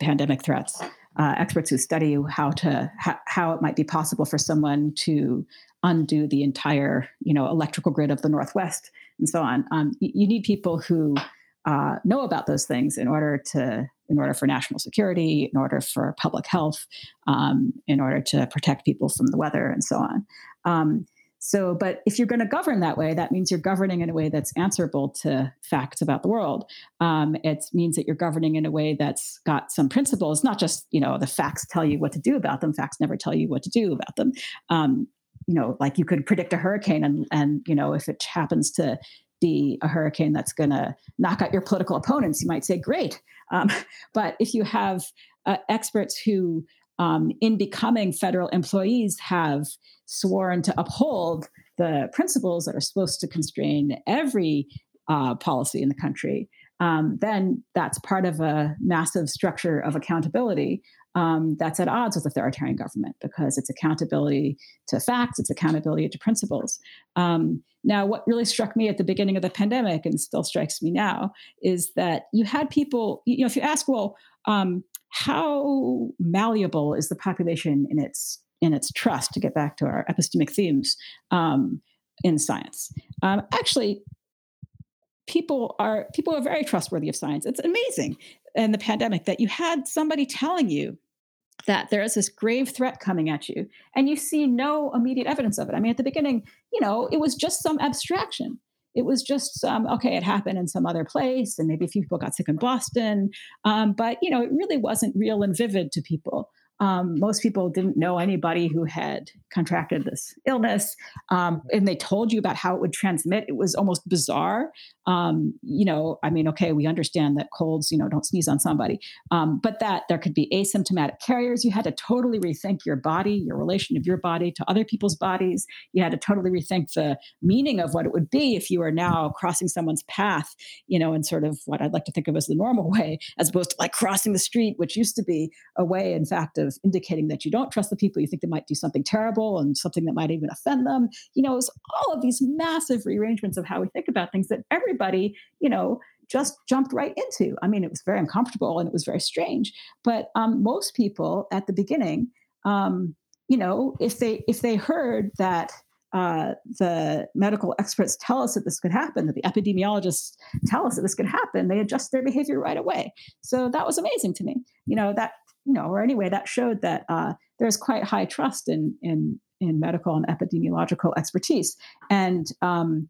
pandemic threats, uh, experts who study how to how it might be possible for someone to undo the entire, you know, electrical grid of the Northwest and so on. Um, you need people who uh, know about those things in order to in order for national security, in order for public health, um, in order to protect people from the weather and so on. Um, so, but if you're going to govern that way, that means you're governing in a way that's answerable to facts about the world. Um, it means that you're governing in a way that's got some principles, not just you know the facts tell you what to do about them. Facts never tell you what to do about them. Um, you know, like you could predict a hurricane, and and you know if it happens to be a hurricane that's going to knock out your political opponents, you might say, great. Um, but if you have uh, experts who, um, in becoming federal employees, have sworn to uphold the principles that are supposed to constrain every uh, policy in the country, um, then that's part of a massive structure of accountability um, that's at odds with authoritarian government because it's accountability to facts, it's accountability to principles. Um, now, what really struck me at the beginning of the pandemic and still strikes me now is that you had people, you know, if you ask, well, um, how malleable is the population in its in its trust to get back to our epistemic themes um, in science? Um, actually, people are people are very trustworthy of science. It's amazing in the pandemic that you had somebody telling you that there is this grave threat coming at you and you see no immediate evidence of it. I mean, at the beginning, you know, it was just some abstraction. It was just, um, okay, it happened in some other place, and maybe a few people got sick in Boston. Um, but, you know, it really wasn't real and vivid to people. Um, most people didn't know anybody who had contracted this illness. Um, and they told you about how it would transmit. It was almost bizarre. Um, you know, I mean, okay, we understand that colds, you know, don't sneeze on somebody, um, but that there could be asymptomatic carriers. You had to totally rethink your body, your relation of your body to other people's bodies. You had to totally rethink the meaning of what it would be if you were now crossing someone's path, you know, in sort of what I'd like to think of as the normal way, as opposed to like crossing the street, which used to be a way, in fact, of indicating that you don't trust the people. You think they might do something terrible and something that might even offend them. You know, it's all of these massive rearrangements of how we think about things that everybody, you know, just jumped right into. I mean, it was very uncomfortable and it was very strange. But um, most people at the beginning, um, you know, if they if they heard that uh, the medical experts tell us that this could happen, that the epidemiologists tell us that this could happen, they adjust their behavior right away. So that was amazing to me. You know that you know, or anyway, that showed that uh, there's quite high trust in in in medical and epidemiological expertise, and um,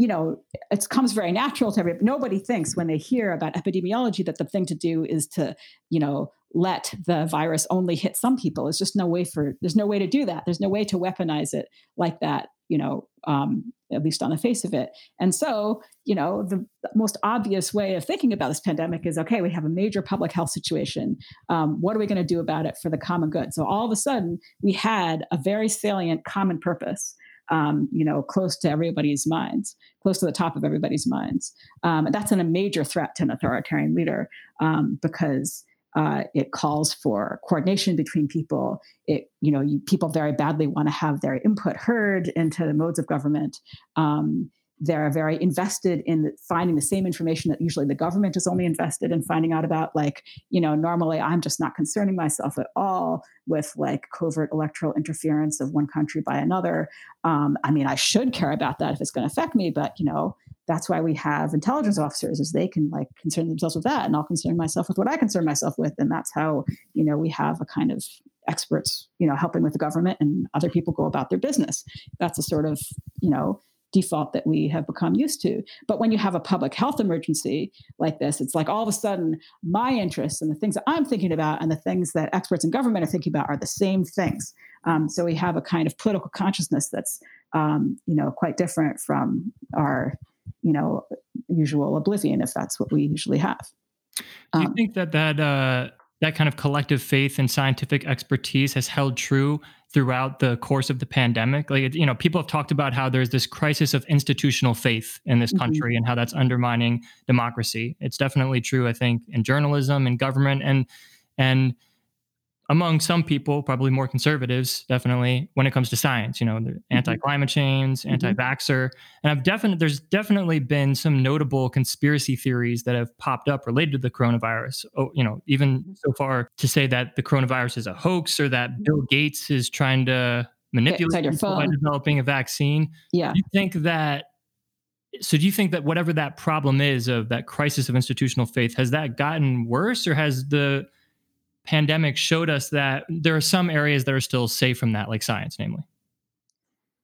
you know, it comes very natural to everybody. Nobody thinks when they hear about epidemiology that the thing to do is to, you know, let the virus only hit some people. There's just no way for there's no way to do that. There's no way to weaponize it like that. You know, um, at least on the face of it. And so, you know, the, most obvious way of thinking about this pandemic is okay, we have a major public health situation. Um, what are we going to do about it for the common good? So all of a sudden, we had a very salient common purpose. Um, you know, close to everybody's minds, close to the top of everybody's minds. Um, that's an, a major threat to an authoritarian leader um, because uh, it calls for coordination between people. It, you know, you, people very badly want to have their input heard into the modes of government. Um, they're very invested in finding the same information that usually the government is only invested in finding out about. Like, you know, normally I'm just not concerning myself at all with like covert electoral interference of one country by another. Um, I mean, I should care about that if it's going to affect me, but you know, that's why we have intelligence officers is they can like concern themselves with that and i'll concern myself with what i concern myself with and that's how you know we have a kind of experts you know helping with the government and other people go about their business that's a sort of you know default that we have become used to but when you have a public health emergency like this it's like all of a sudden my interests and the things that i'm thinking about and the things that experts in government are thinking about are the same things um, so we have a kind of political consciousness that's um, you know quite different from our you know usual oblivion if that's what we usually have. Do you um, think that that uh, that kind of collective faith and scientific expertise has held true throughout the course of the pandemic? Like you know, people have talked about how there's this crisis of institutional faith in this mm-hmm. country mm-hmm. and how that's undermining democracy. It's definitely true, I think, in journalism and government and and among some people, probably more conservatives, definitely when it comes to science, you know, the mm-hmm. anti-climate change, mm-hmm. anti-vaxxer, and I've definitely there's definitely been some notable conspiracy theories that have popped up related to the coronavirus. Oh, you know, even mm-hmm. so far to say that the coronavirus is a hoax or that. Bill Gates is trying to manipulate people by developing a vaccine. Yeah, do you think that? So, do you think that whatever that problem is of that crisis of institutional faith has that gotten worse, or has the pandemic showed us that there are some areas that are still safe from that, like science, namely.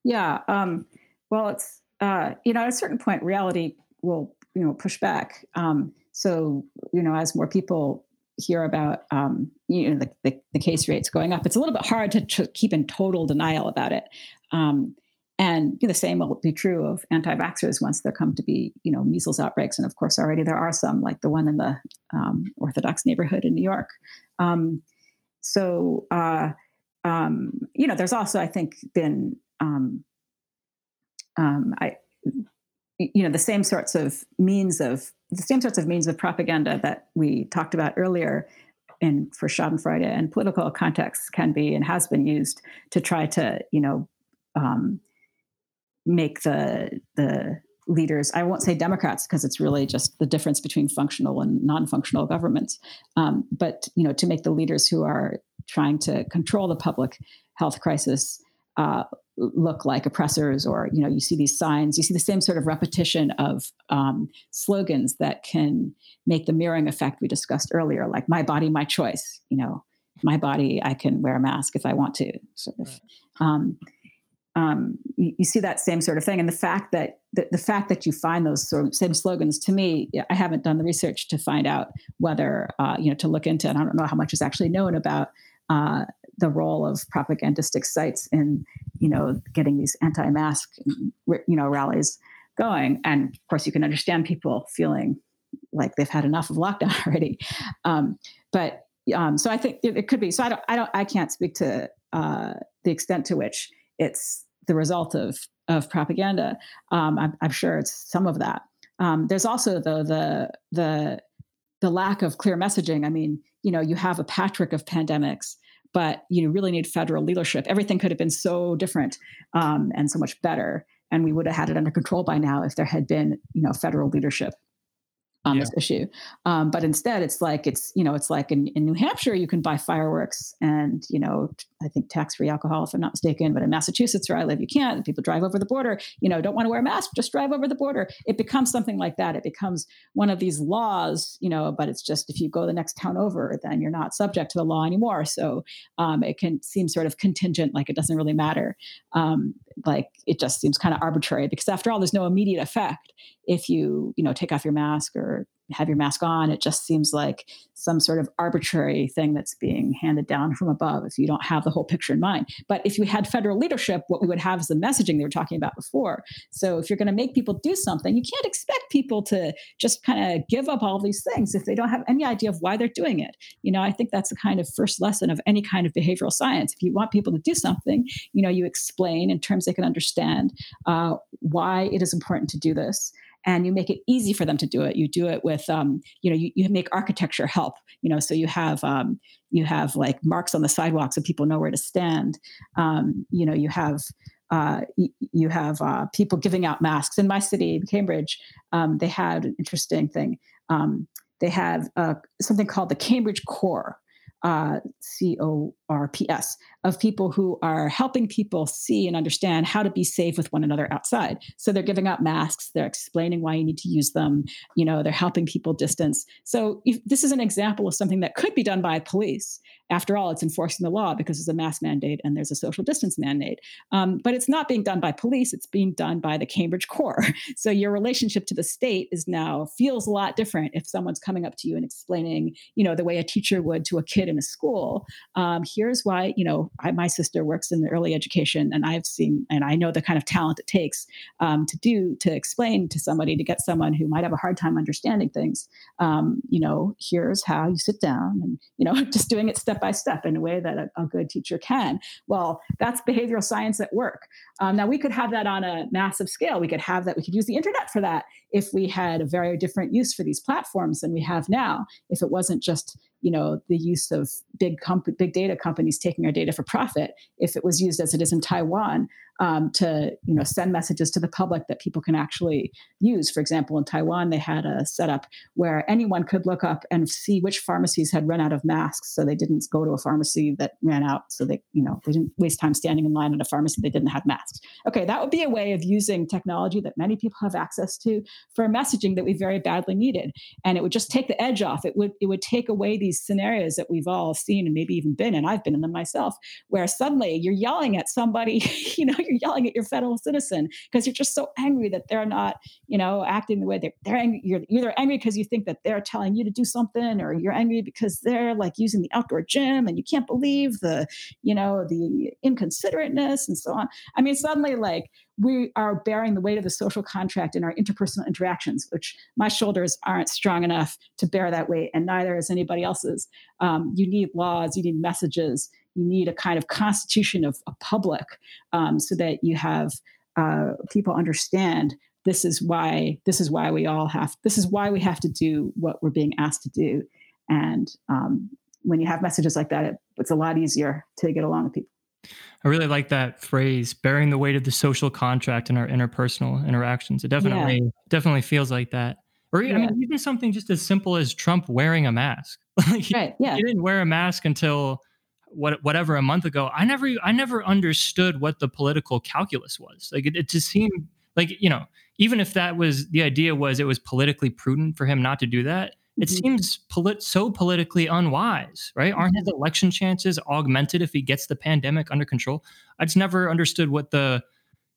Yeah. Um, well, it's uh, you know at a certain point, reality will you know push back. Um, so you know, as more people hear about um, you know the, the, the, case rates going up, it's a little bit hard to, to keep in total denial about it. Um, and the same will be true of anti-vaxxers once there come to be, you know, measles outbreaks. And of course, already there are some, like the one in the um, Orthodox neighborhood in New York. Um, so, uh, um, you know, there's also, I think, been, um, um, I, you know, the same sorts of means of the same sorts of means of propaganda that we talked about earlier in for Schadenfreude and political contexts can be and has been used to try to, you know, um, make the the leaders i won't say democrats because it's really just the difference between functional and non-functional governments um, but you know to make the leaders who are trying to control the public health crisis uh, look like oppressors or you know you see these signs you see the same sort of repetition of um, slogans that can make the mirroring effect we discussed earlier like my body my choice you know my body i can wear a mask if i want to sort of right. um, um, you, you, see that same sort of thing. And the fact that the, the fact that you find those sort of same slogans to me, I haven't done the research to find out whether uh, you know to look into, and I don't know how much is actually known about uh, the role of propagandistic sites in you know getting these anti-mask you know rallies going. And of course you can understand people feeling like they've had enough of lockdown already. Um, but um, so i think it, it, could be. So i don't i don't i can't speak to uh, the extent to which it's the result of of propaganda. Um, I'm, I'm, sure it's some of that. Um, there's also though the the the lack of clear messaging. I mean you know you have a patrick of pandemics but you really need federal leadership. Everything could have been so different um, and so much better, and we would have had it under control by now if there had been, you know, federal leadership on yeah. this issue. Um, but instead, it's like it's you know it's like in, in New Hampshire you can buy fireworks and you know I think tax free alcohol if I'm not mistaken. But in Massachusetts where I live, you can't. People drive over the border. You know, don't want to wear a mask, just drive over the border. It becomes something like that. It becomes one of these laws. You know, but it's just if you go the next town over, then you're not subject to the law anymore. So um, it can seem sort of contingent, like it doesn't really matter. Um, like it just seems kind of arbitrary because after all, there's no immediate effect if you you know take off your mask or have your mask on. It just seems like some sort of arbitrary thing that's being handed down from above if you don't have the whole picture in mind. But if you had federal leadership, what we would have is the messaging they were talking about before. So if you're going to make people do something, you can't expect people to just kind of give up all these things if they don't have any idea of why they're doing it. You know, I think that's the kind of first lesson of any kind of behavioral science. If you want people to do something, you know, you explain in terms they can understand uh, why it is important to do this and you make it easy for them to do it. You do it with, um, you know, you, you make architecture help, you know, so you have, um, you have like marks on the sidewalk so people know where to stand. Um, you know, you have, uh, you have uh, people giving out masks. In my city, in Cambridge, um, they had an interesting thing. Um, they have uh, something called the Cambridge Corps, uh, C O R P S, of people who are helping people see and understand how to be safe with one another outside. So they're giving out masks, they're explaining why you need to use them, you know, they're helping people distance. So if, this is an example of something that could be done by police. After all, it's enforcing the law because there's a mask mandate and there's a social distance mandate. Um, but it's not being done by police, it's being done by the Cambridge Corps. So your relationship to the state is now feels a lot different if someone's coming up to you and explaining, you know, the way a teacher would to a kid in a school. Um, here's why, you know, I, my sister works in the early education and I've seen, and I know the kind of talent it takes um, to do, to explain to somebody, to get someone who might have a hard time understanding things, um, you know, here's how you sit down and, you know, just doing it step by step in a way that a, a good teacher can. Well, that's behavioral science at work. Um, now we could have that on a massive scale. We could have that, we could use the internet for that if we had a very different use for these platforms than we have now. If it wasn't just you know the use of big comp- big data companies taking our data for profit if it was used as it is in Taiwan um, to you know send messages to the public that people can actually use. For example in Taiwan they had a setup where anyone could look up and see which pharmacies had run out of masks so they didn't go to a pharmacy that ran out so they you know they didn't waste time standing in line at a pharmacy they didn't have masks. Okay that would be a way of using technology that many people have access to for messaging that we very badly needed. And it would just take the edge off. It would it would take away these scenarios that we've all seen and maybe even been in. I've been in them myself, where suddenly you're yelling at somebody, you know, you're yelling at your fellow citizen because you're just so angry that they're not, you know, acting the way they're, they're angry. You're either angry because you think that they're telling you to do something, or you're angry because they're like using the outdoor gym and you can't believe the, you know, the inconsiderateness and so on. I mean, suddenly like we are bearing the weight of the social contract in our interpersonal interactions, which my shoulders aren't strong enough to bear that weight, and neither is anybody else's. Um, you need laws, you need messages, you need a kind of constitution of a public um, so that you have uh, people understand this is why this is why we all have this is why we have to do what we're being asked to do and um, when you have messages like that it, it's a lot easier to get along with people I really like that phrase, bearing the weight of the social contract in our interpersonal interactions. It definitely yeah. definitely feels like that. Or yeah. I mean, even something just as simple as Trump wearing a mask. like, right. Yeah. He didn't wear a mask until what whatever a month ago. I never I never understood what the political calculus was. Like it, it just seemed like, you know, even if that was the idea was it was politically prudent for him not to do that, it mm-hmm. seems polit- so politically unwise, right? Aren't his election chances augmented if he gets the pandemic under control? I just never understood what the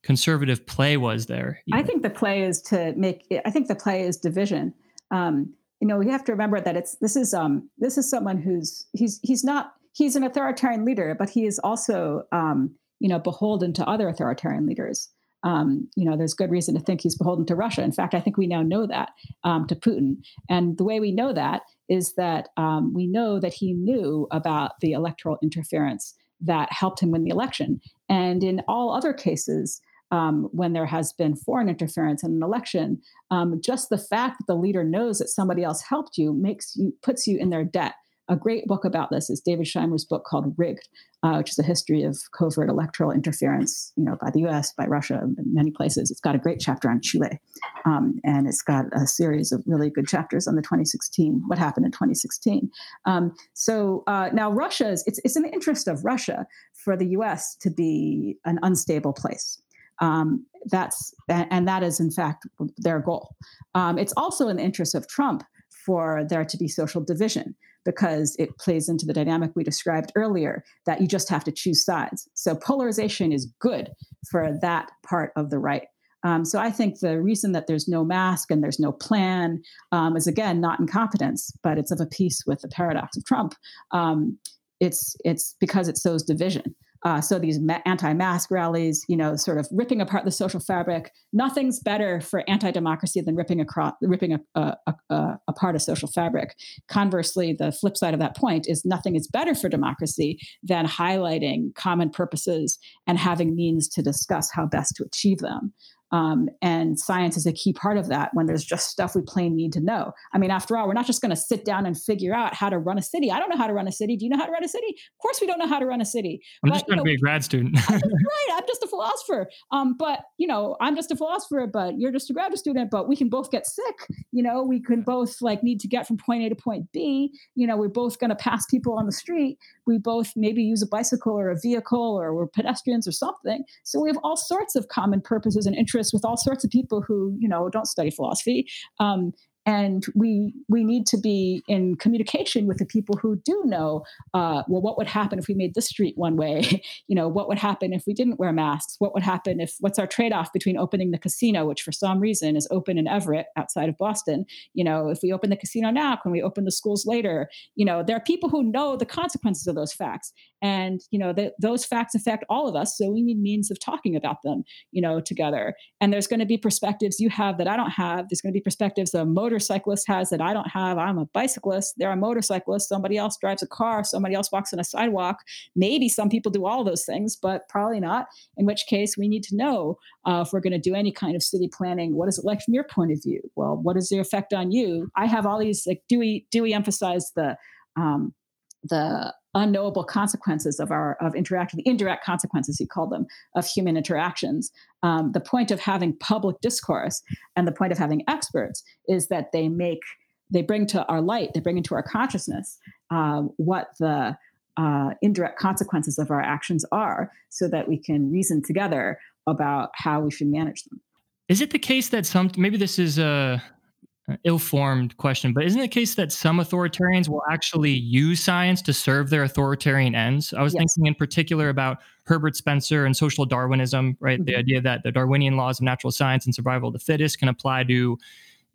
conservative play was there. I think the play is to make. I think the play is division. Um, you know, we have to remember that it's this is um, this is someone who's he's he's not he's an authoritarian leader, but he is also, um, you know, beholden to other authoritarian leaders. Um, you know, there's good reason to think he's beholden to Russia. In fact, I think we now know that um, to Putin. And the way we know that is that um, we know that he knew about the electoral interference that helped him win the election. And in all other cases, um, when there has been foreign interference in an election, um, just the fact that the leader knows that somebody else helped you makes you puts you in their debt. A great book about this is David Shimer's book called Rigged, uh, which is a history of covert electoral interference, you know, by the U.S., by Russia, many places. It's got a great chapter on Chile, um, and it's got a series of really good chapters on the 2016, what happened in 2016. Um, so uh, now Russia is it's, it's in the interest of Russia for the U.S. to be an unstable place. Um, that's and that is in fact their goal. Um, it's also in the interest of Trump for there to be social division because it plays into the dynamic we described earlier that you just have to choose sides. So polarization is good for that part of the right. Um, so I think the reason that there's no mask and there's no plan um, is again not incompetence, but it's of a piece with the paradox of Trump. Um, it's it's because it sows division. Uh, so these ma- anti-mask rallies, you know, sort of ripping apart the social fabric. Nothing's better for anti-democracy than ripping across, ripping a, a, a, apart a social fabric. Conversely, the flip side of that point is nothing is better for democracy than highlighting common purposes and having means to discuss how best to achieve them. Um, and science is a key part of that when there's just stuff we plain need to know. I mean, after all, we're not just going to sit down and figure out how to run a city. I don't know how to run a city. Do you know how to run a city? Of course, we don't know how to run a city. I'm but, just trying you know, to be a grad student. right. I'm just a philosopher. Um, but, you know, I'm just a philosopher, but you're just a graduate student, but we can both get sick. You know, we can both like need to get from point A to point B. You know, we're both going to pass people on the street. We both maybe use a bicycle or a vehicle or we're pedestrians or something. So we have all sorts of common purposes and interests with all sorts of people who you know don't study philosophy um, and we we need to be in communication with the people who do know uh, well what would happen if we made this street one way? You know what would happen if we didn't wear masks? What would happen if what's our trade-off between opening the casino which for some reason is open in everett outside of boston? You know if we open the casino now can we open the schools later? You know there are people who know the consequences of those facts and you know that those facts affect all of us so we need means of talking about them you know together and there's going to be perspectives you have that i don't have there's going to be perspectives a motorcyclist has that I don't have. I'm a bicyclist. They're a motorcyclist. Somebody else drives a car. Somebody else walks on a sidewalk. Maybe some people do all those things, but probably not. In which case, we need to know uh, if we're going to do any kind of city planning. What is it like from your point of view? Well, what is the effect on you? I have all these like Dewey. Dewey emphasized the um, the unknowable consequences of our of interaction, the indirect consequences he called them of human interactions. Um, the point of having public discourse and the point of having experts is that they make they bring to our light, they bring into our consciousness uh, what the uh, indirect consequences of our actions are, so that we can reason together about how we should manage them. Is it the case that some maybe this is a ill-formed question, but isn't it the case that some authoritarians will actually use science to serve their authoritarian ends? I was yes. thinking in particular about Herbert Spencer and social Darwinism, right? Mm-hmm. The idea that the Darwinian laws of natural science and survival of the fittest can apply to, you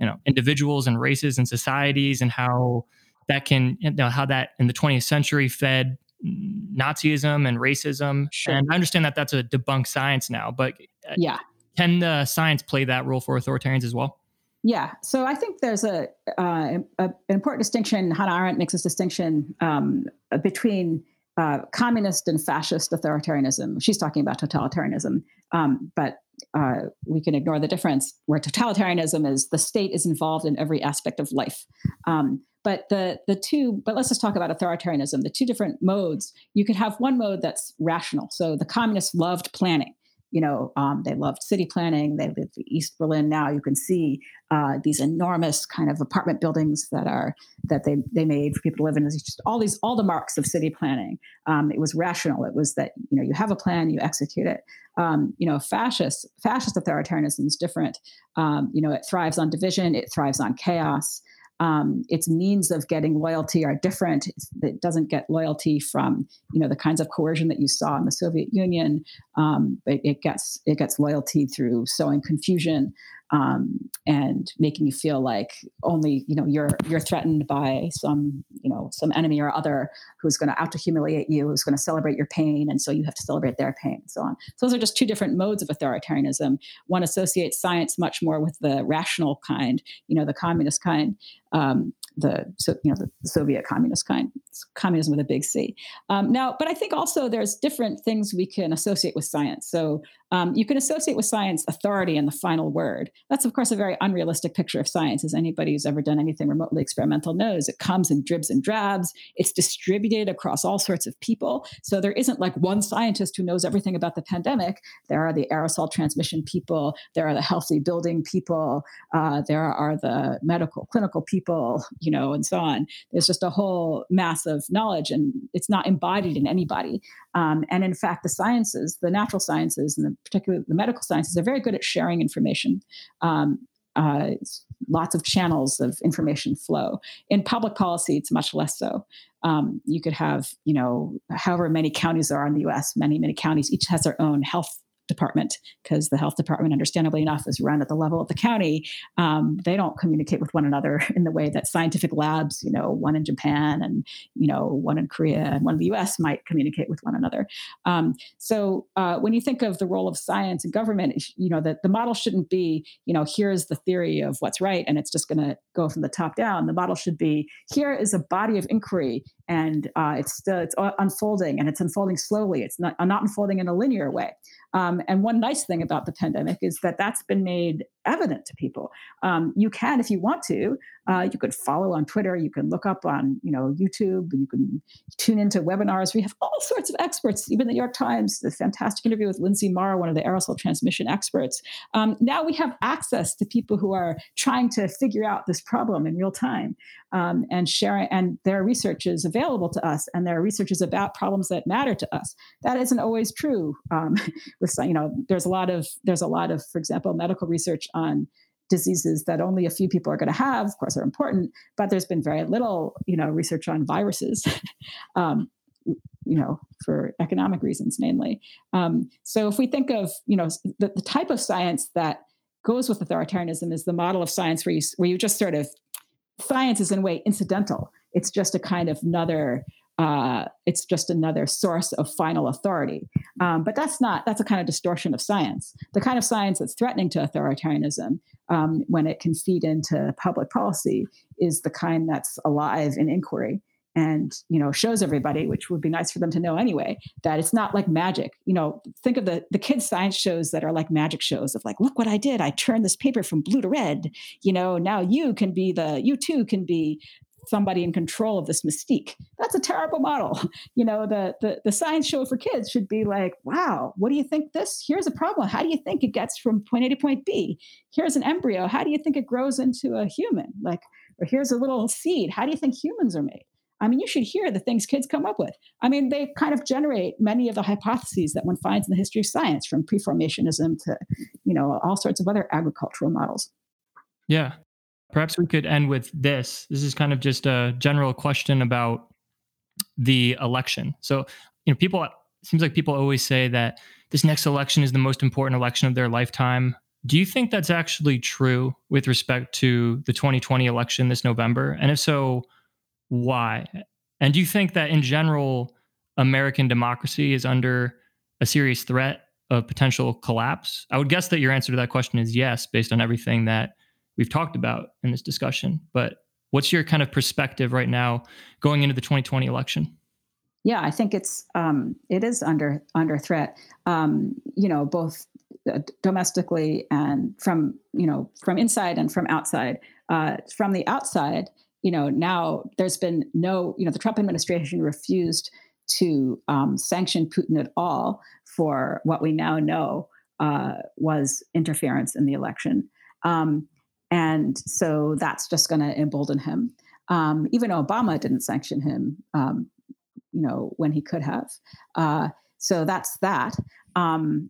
know, individuals and races and societies, and how that can, you know, how that in the 20th century fed Nazism and racism. Sure. And I understand that that's a debunked science now, but uh, yeah, can the science play that role for authoritarians as well? Yeah, so I think there's a, uh, a an important distinction. Hannah Arendt makes this distinction um, between uh, communist and fascist authoritarianism. She's talking about totalitarianism, um, but uh, we can ignore the difference. Where totalitarianism is the state is involved in every aspect of life. Um, but the the two, but let's just talk about authoritarianism. The two different modes. You could have one mode that's rational. So the communists loved planning you know, um, they loved city planning. They live in East Berlin now. You can see uh, these enormous kind of apartment buildings that are that they they made for people to live in. It's just all these all the marks of city planning. Um, it was rational. It was that you know you have a plan, you execute it. Um, you know, fascist fascist authoritarianism is different. Um, you know, it thrives on division. It thrives on chaos um, its means of getting loyalty are different. it doesn't get loyalty from you know the kinds of coercion that you saw in the Soviet Union. Um, it, it, gets it gets loyalty through sowing confusion. Um, and making you feel like only you know you're you're threatened by some you know some enemy or other who's going to out to humiliate you, who's going to celebrate your pain, and so you have to celebrate their pain, and so on. So those are just two different modes of authoritarianism. One associates science much more with the rational kind, you know, the communist kind, um, the so you know the, Soviet communist kind, communism with a big C. Um, now, but I think also there's different things we can associate with science. So um, you can associate with science authority and the final word. That's of course a very unrealistic picture of science, as anybody who's ever done anything remotely experimental knows. It comes in dribs and drabs. It's distributed across all sorts of people. So there isn't like one scientist who knows everything about the pandemic. There are the aerosol transmission people. There are the healthy building people. Uh, there are the medical clinical people you know, and so on. There's just a whole mass of knowledge, and it's not embodied in anybody. Um, and in fact, the sciences, the natural sciences, and the, particularly the medical sciences, are very good at sharing information. Um, uh, lots of channels of information flow. In public policy, it's much less so. Um, you could have, you know, however many counties there are in the U.S., many many counties, each has their own health department because the health department, understandably enough, is run at the level of the county. Um, they don't communicate with one another in the way that scientific labs, you know, one in Japan and you know one in Korea and one in the U.S. might communicate with one another. Um, so uh, when you think of the role of science and government, you know that the model shouldn't be, you know, here's the theory of what's right and it's just going to go from the top down. The model should be here is a body of inquiry and uh, it's still it's unfolding and it's unfolding slowly. It's not not unfolding in a linear way. Um, and one nice thing about the pandemic is that that's been made evident to people. Um, you can, if you want to, uh, you could follow on Twitter. You can look up on you know YouTube. You can tune into webinars. We have all sorts of experts. Even the New York Times, the fantastic interview with Linsey Marr, one of the aerosol transmission experts. Um, now we have access to people who are trying to figure out this problem in real time um, and sharing. And their research is available to us, and their research is about problems that matter to us. That isn't always true. Um, with you know, there's a lot of there's a lot of, for example, medical research on diseases that only a few people are going to have of course are important but there's been very little you know research on viruses um, you know for economic reasons mainly. Um, so if we think of you know the, the, type of science that goes with authoritarianism is the model of science where you where you just sort of science is in a way incidental. It's just a kind of another uh, it's just another source of final authority. Um, but that's not, that's a kind of distortion of science. The kind of science that's threatening to authoritarianism um, when it can feed into public policy is the kind that's alive in inquiry and you know shows everybody which would be nice for them to know anyway that it's not like magic you know think of the the kids science shows that are like magic shows of like look what i did i turned this paper from blue to red you know now you can be the you too can be somebody in control of this mystique. That's a terrible model. You know, the, the the science show for kids should be like, wow, what do you think this? Here's a problem. How do you think it gets from point A to point B? Here's an embryo. How do you think it grows into a human? Like, or here's a little seed. How do you think humans are made? I mean, you should hear the things kids come up with. I mean, they kind of generate many of the hypotheses that one finds in the history of science, from preformationism to, you know, all sorts of other agricultural models. Yeah, Perhaps we could end with this. This is kind of just a general question about the election. So, you know, people, it seems like people always say that this next election is the most important election of their lifetime. Do you think that's actually true with respect to the 2020 election this November? And if so, why? And do you think that in general, American democracy is under a serious threat of potential collapse? I would guess that your answer to that question is yes, based on everything that we've talked about in this discussion. But what's your kind of perspective right now going into the 2020 election? Yeah, I think it's um, it is under under threat. Um, you know, both uh, domestically and from you know from inside and from outside. Uh, from the outside, you know, now there's been no you know the Trump administration refused to um, sanction Putin at all for what we now know uh, was interference in the election. Um, and so that's just going to embolden him. Um, even Obama didn't sanction him, um, you know, when he could have. Uh, so that's that. Um,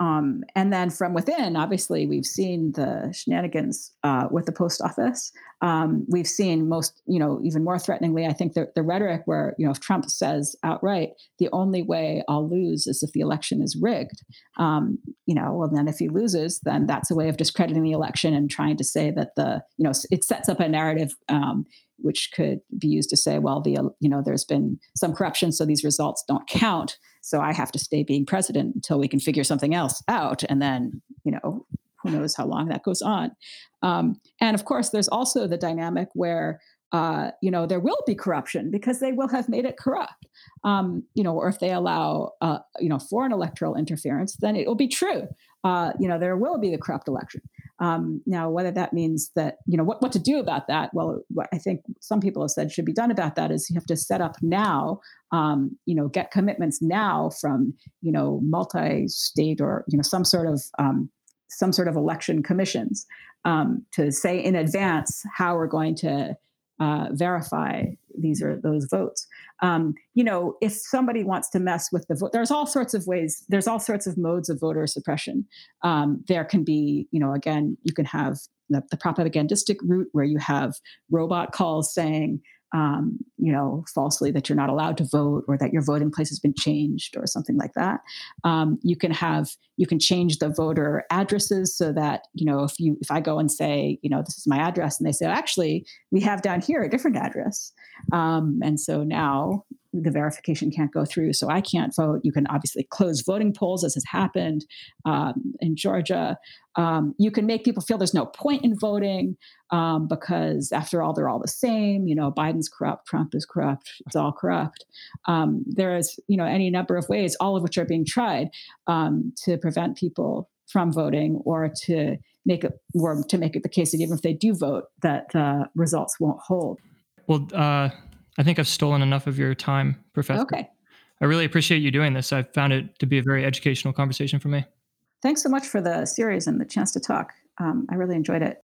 um, and then from within, obviously, we've seen the shenanigans uh, with the post office. Um, we've seen most, you know, even more threateningly, I think the, the rhetoric where, you know, if Trump says outright, the only way I'll lose is if the election is rigged. Um, you know, well, then if he loses, then that's a way of discrediting the election and trying to say that the, you know, it sets up a narrative um, which could be used to say, well, the you know there's been some corruption, so these results don't count. So I have to stay being president until we can figure something else out, and then you know who knows how long that goes on. Um, and of course, there's also the dynamic where uh, you know, there will be corruption because they will have made it corrupt. Um, you know, or if they allow, uh, you know, foreign electoral interference, then it will be true. Uh, you know, there will be the corrupt election. Um, now, whether that means that, you know, what, what to do about that? Well, what I think some people have said should be done about that is you have to set up now, um, you know, get commitments now from, you know, multi-state or, you know, some sort of, um, some sort of election commissions um, to say in advance how we're going to uh, verify these are those votes. Um, you know, if somebody wants to mess with the vote, there's all sorts of ways. There's all sorts of modes of voter suppression. Um, there can be, you know, again, you can have the, the propagandistic route where you have robot calls saying, um, you know, falsely that you're not allowed to vote or that your voting place has been changed or something like that. Um, you can have you can change the voter addresses so that you know if you if I go and say you know this is my address and they say actually we have down here a different address, um, and so now the verification can't go through, so I can't vote. You can obviously close voting polls, as has happened um, in Georgia. Um, you can make people feel there's no point in voting um, because, after all, they're all the same. You know, Biden's corrupt, Trump is corrupt, it's all corrupt. Um, there is, you know, any number of ways, all of which are being tried um, to prevent people from voting or to make it or to make it the case that even if they do vote, that uh, results won't hold. Well. Uh I think I've stolen enough of your time, Professor. Okay. I really appreciate you doing this. I found it to be a very educational conversation for me. Thanks so much for the series and the chance to talk. Um, I really enjoyed it.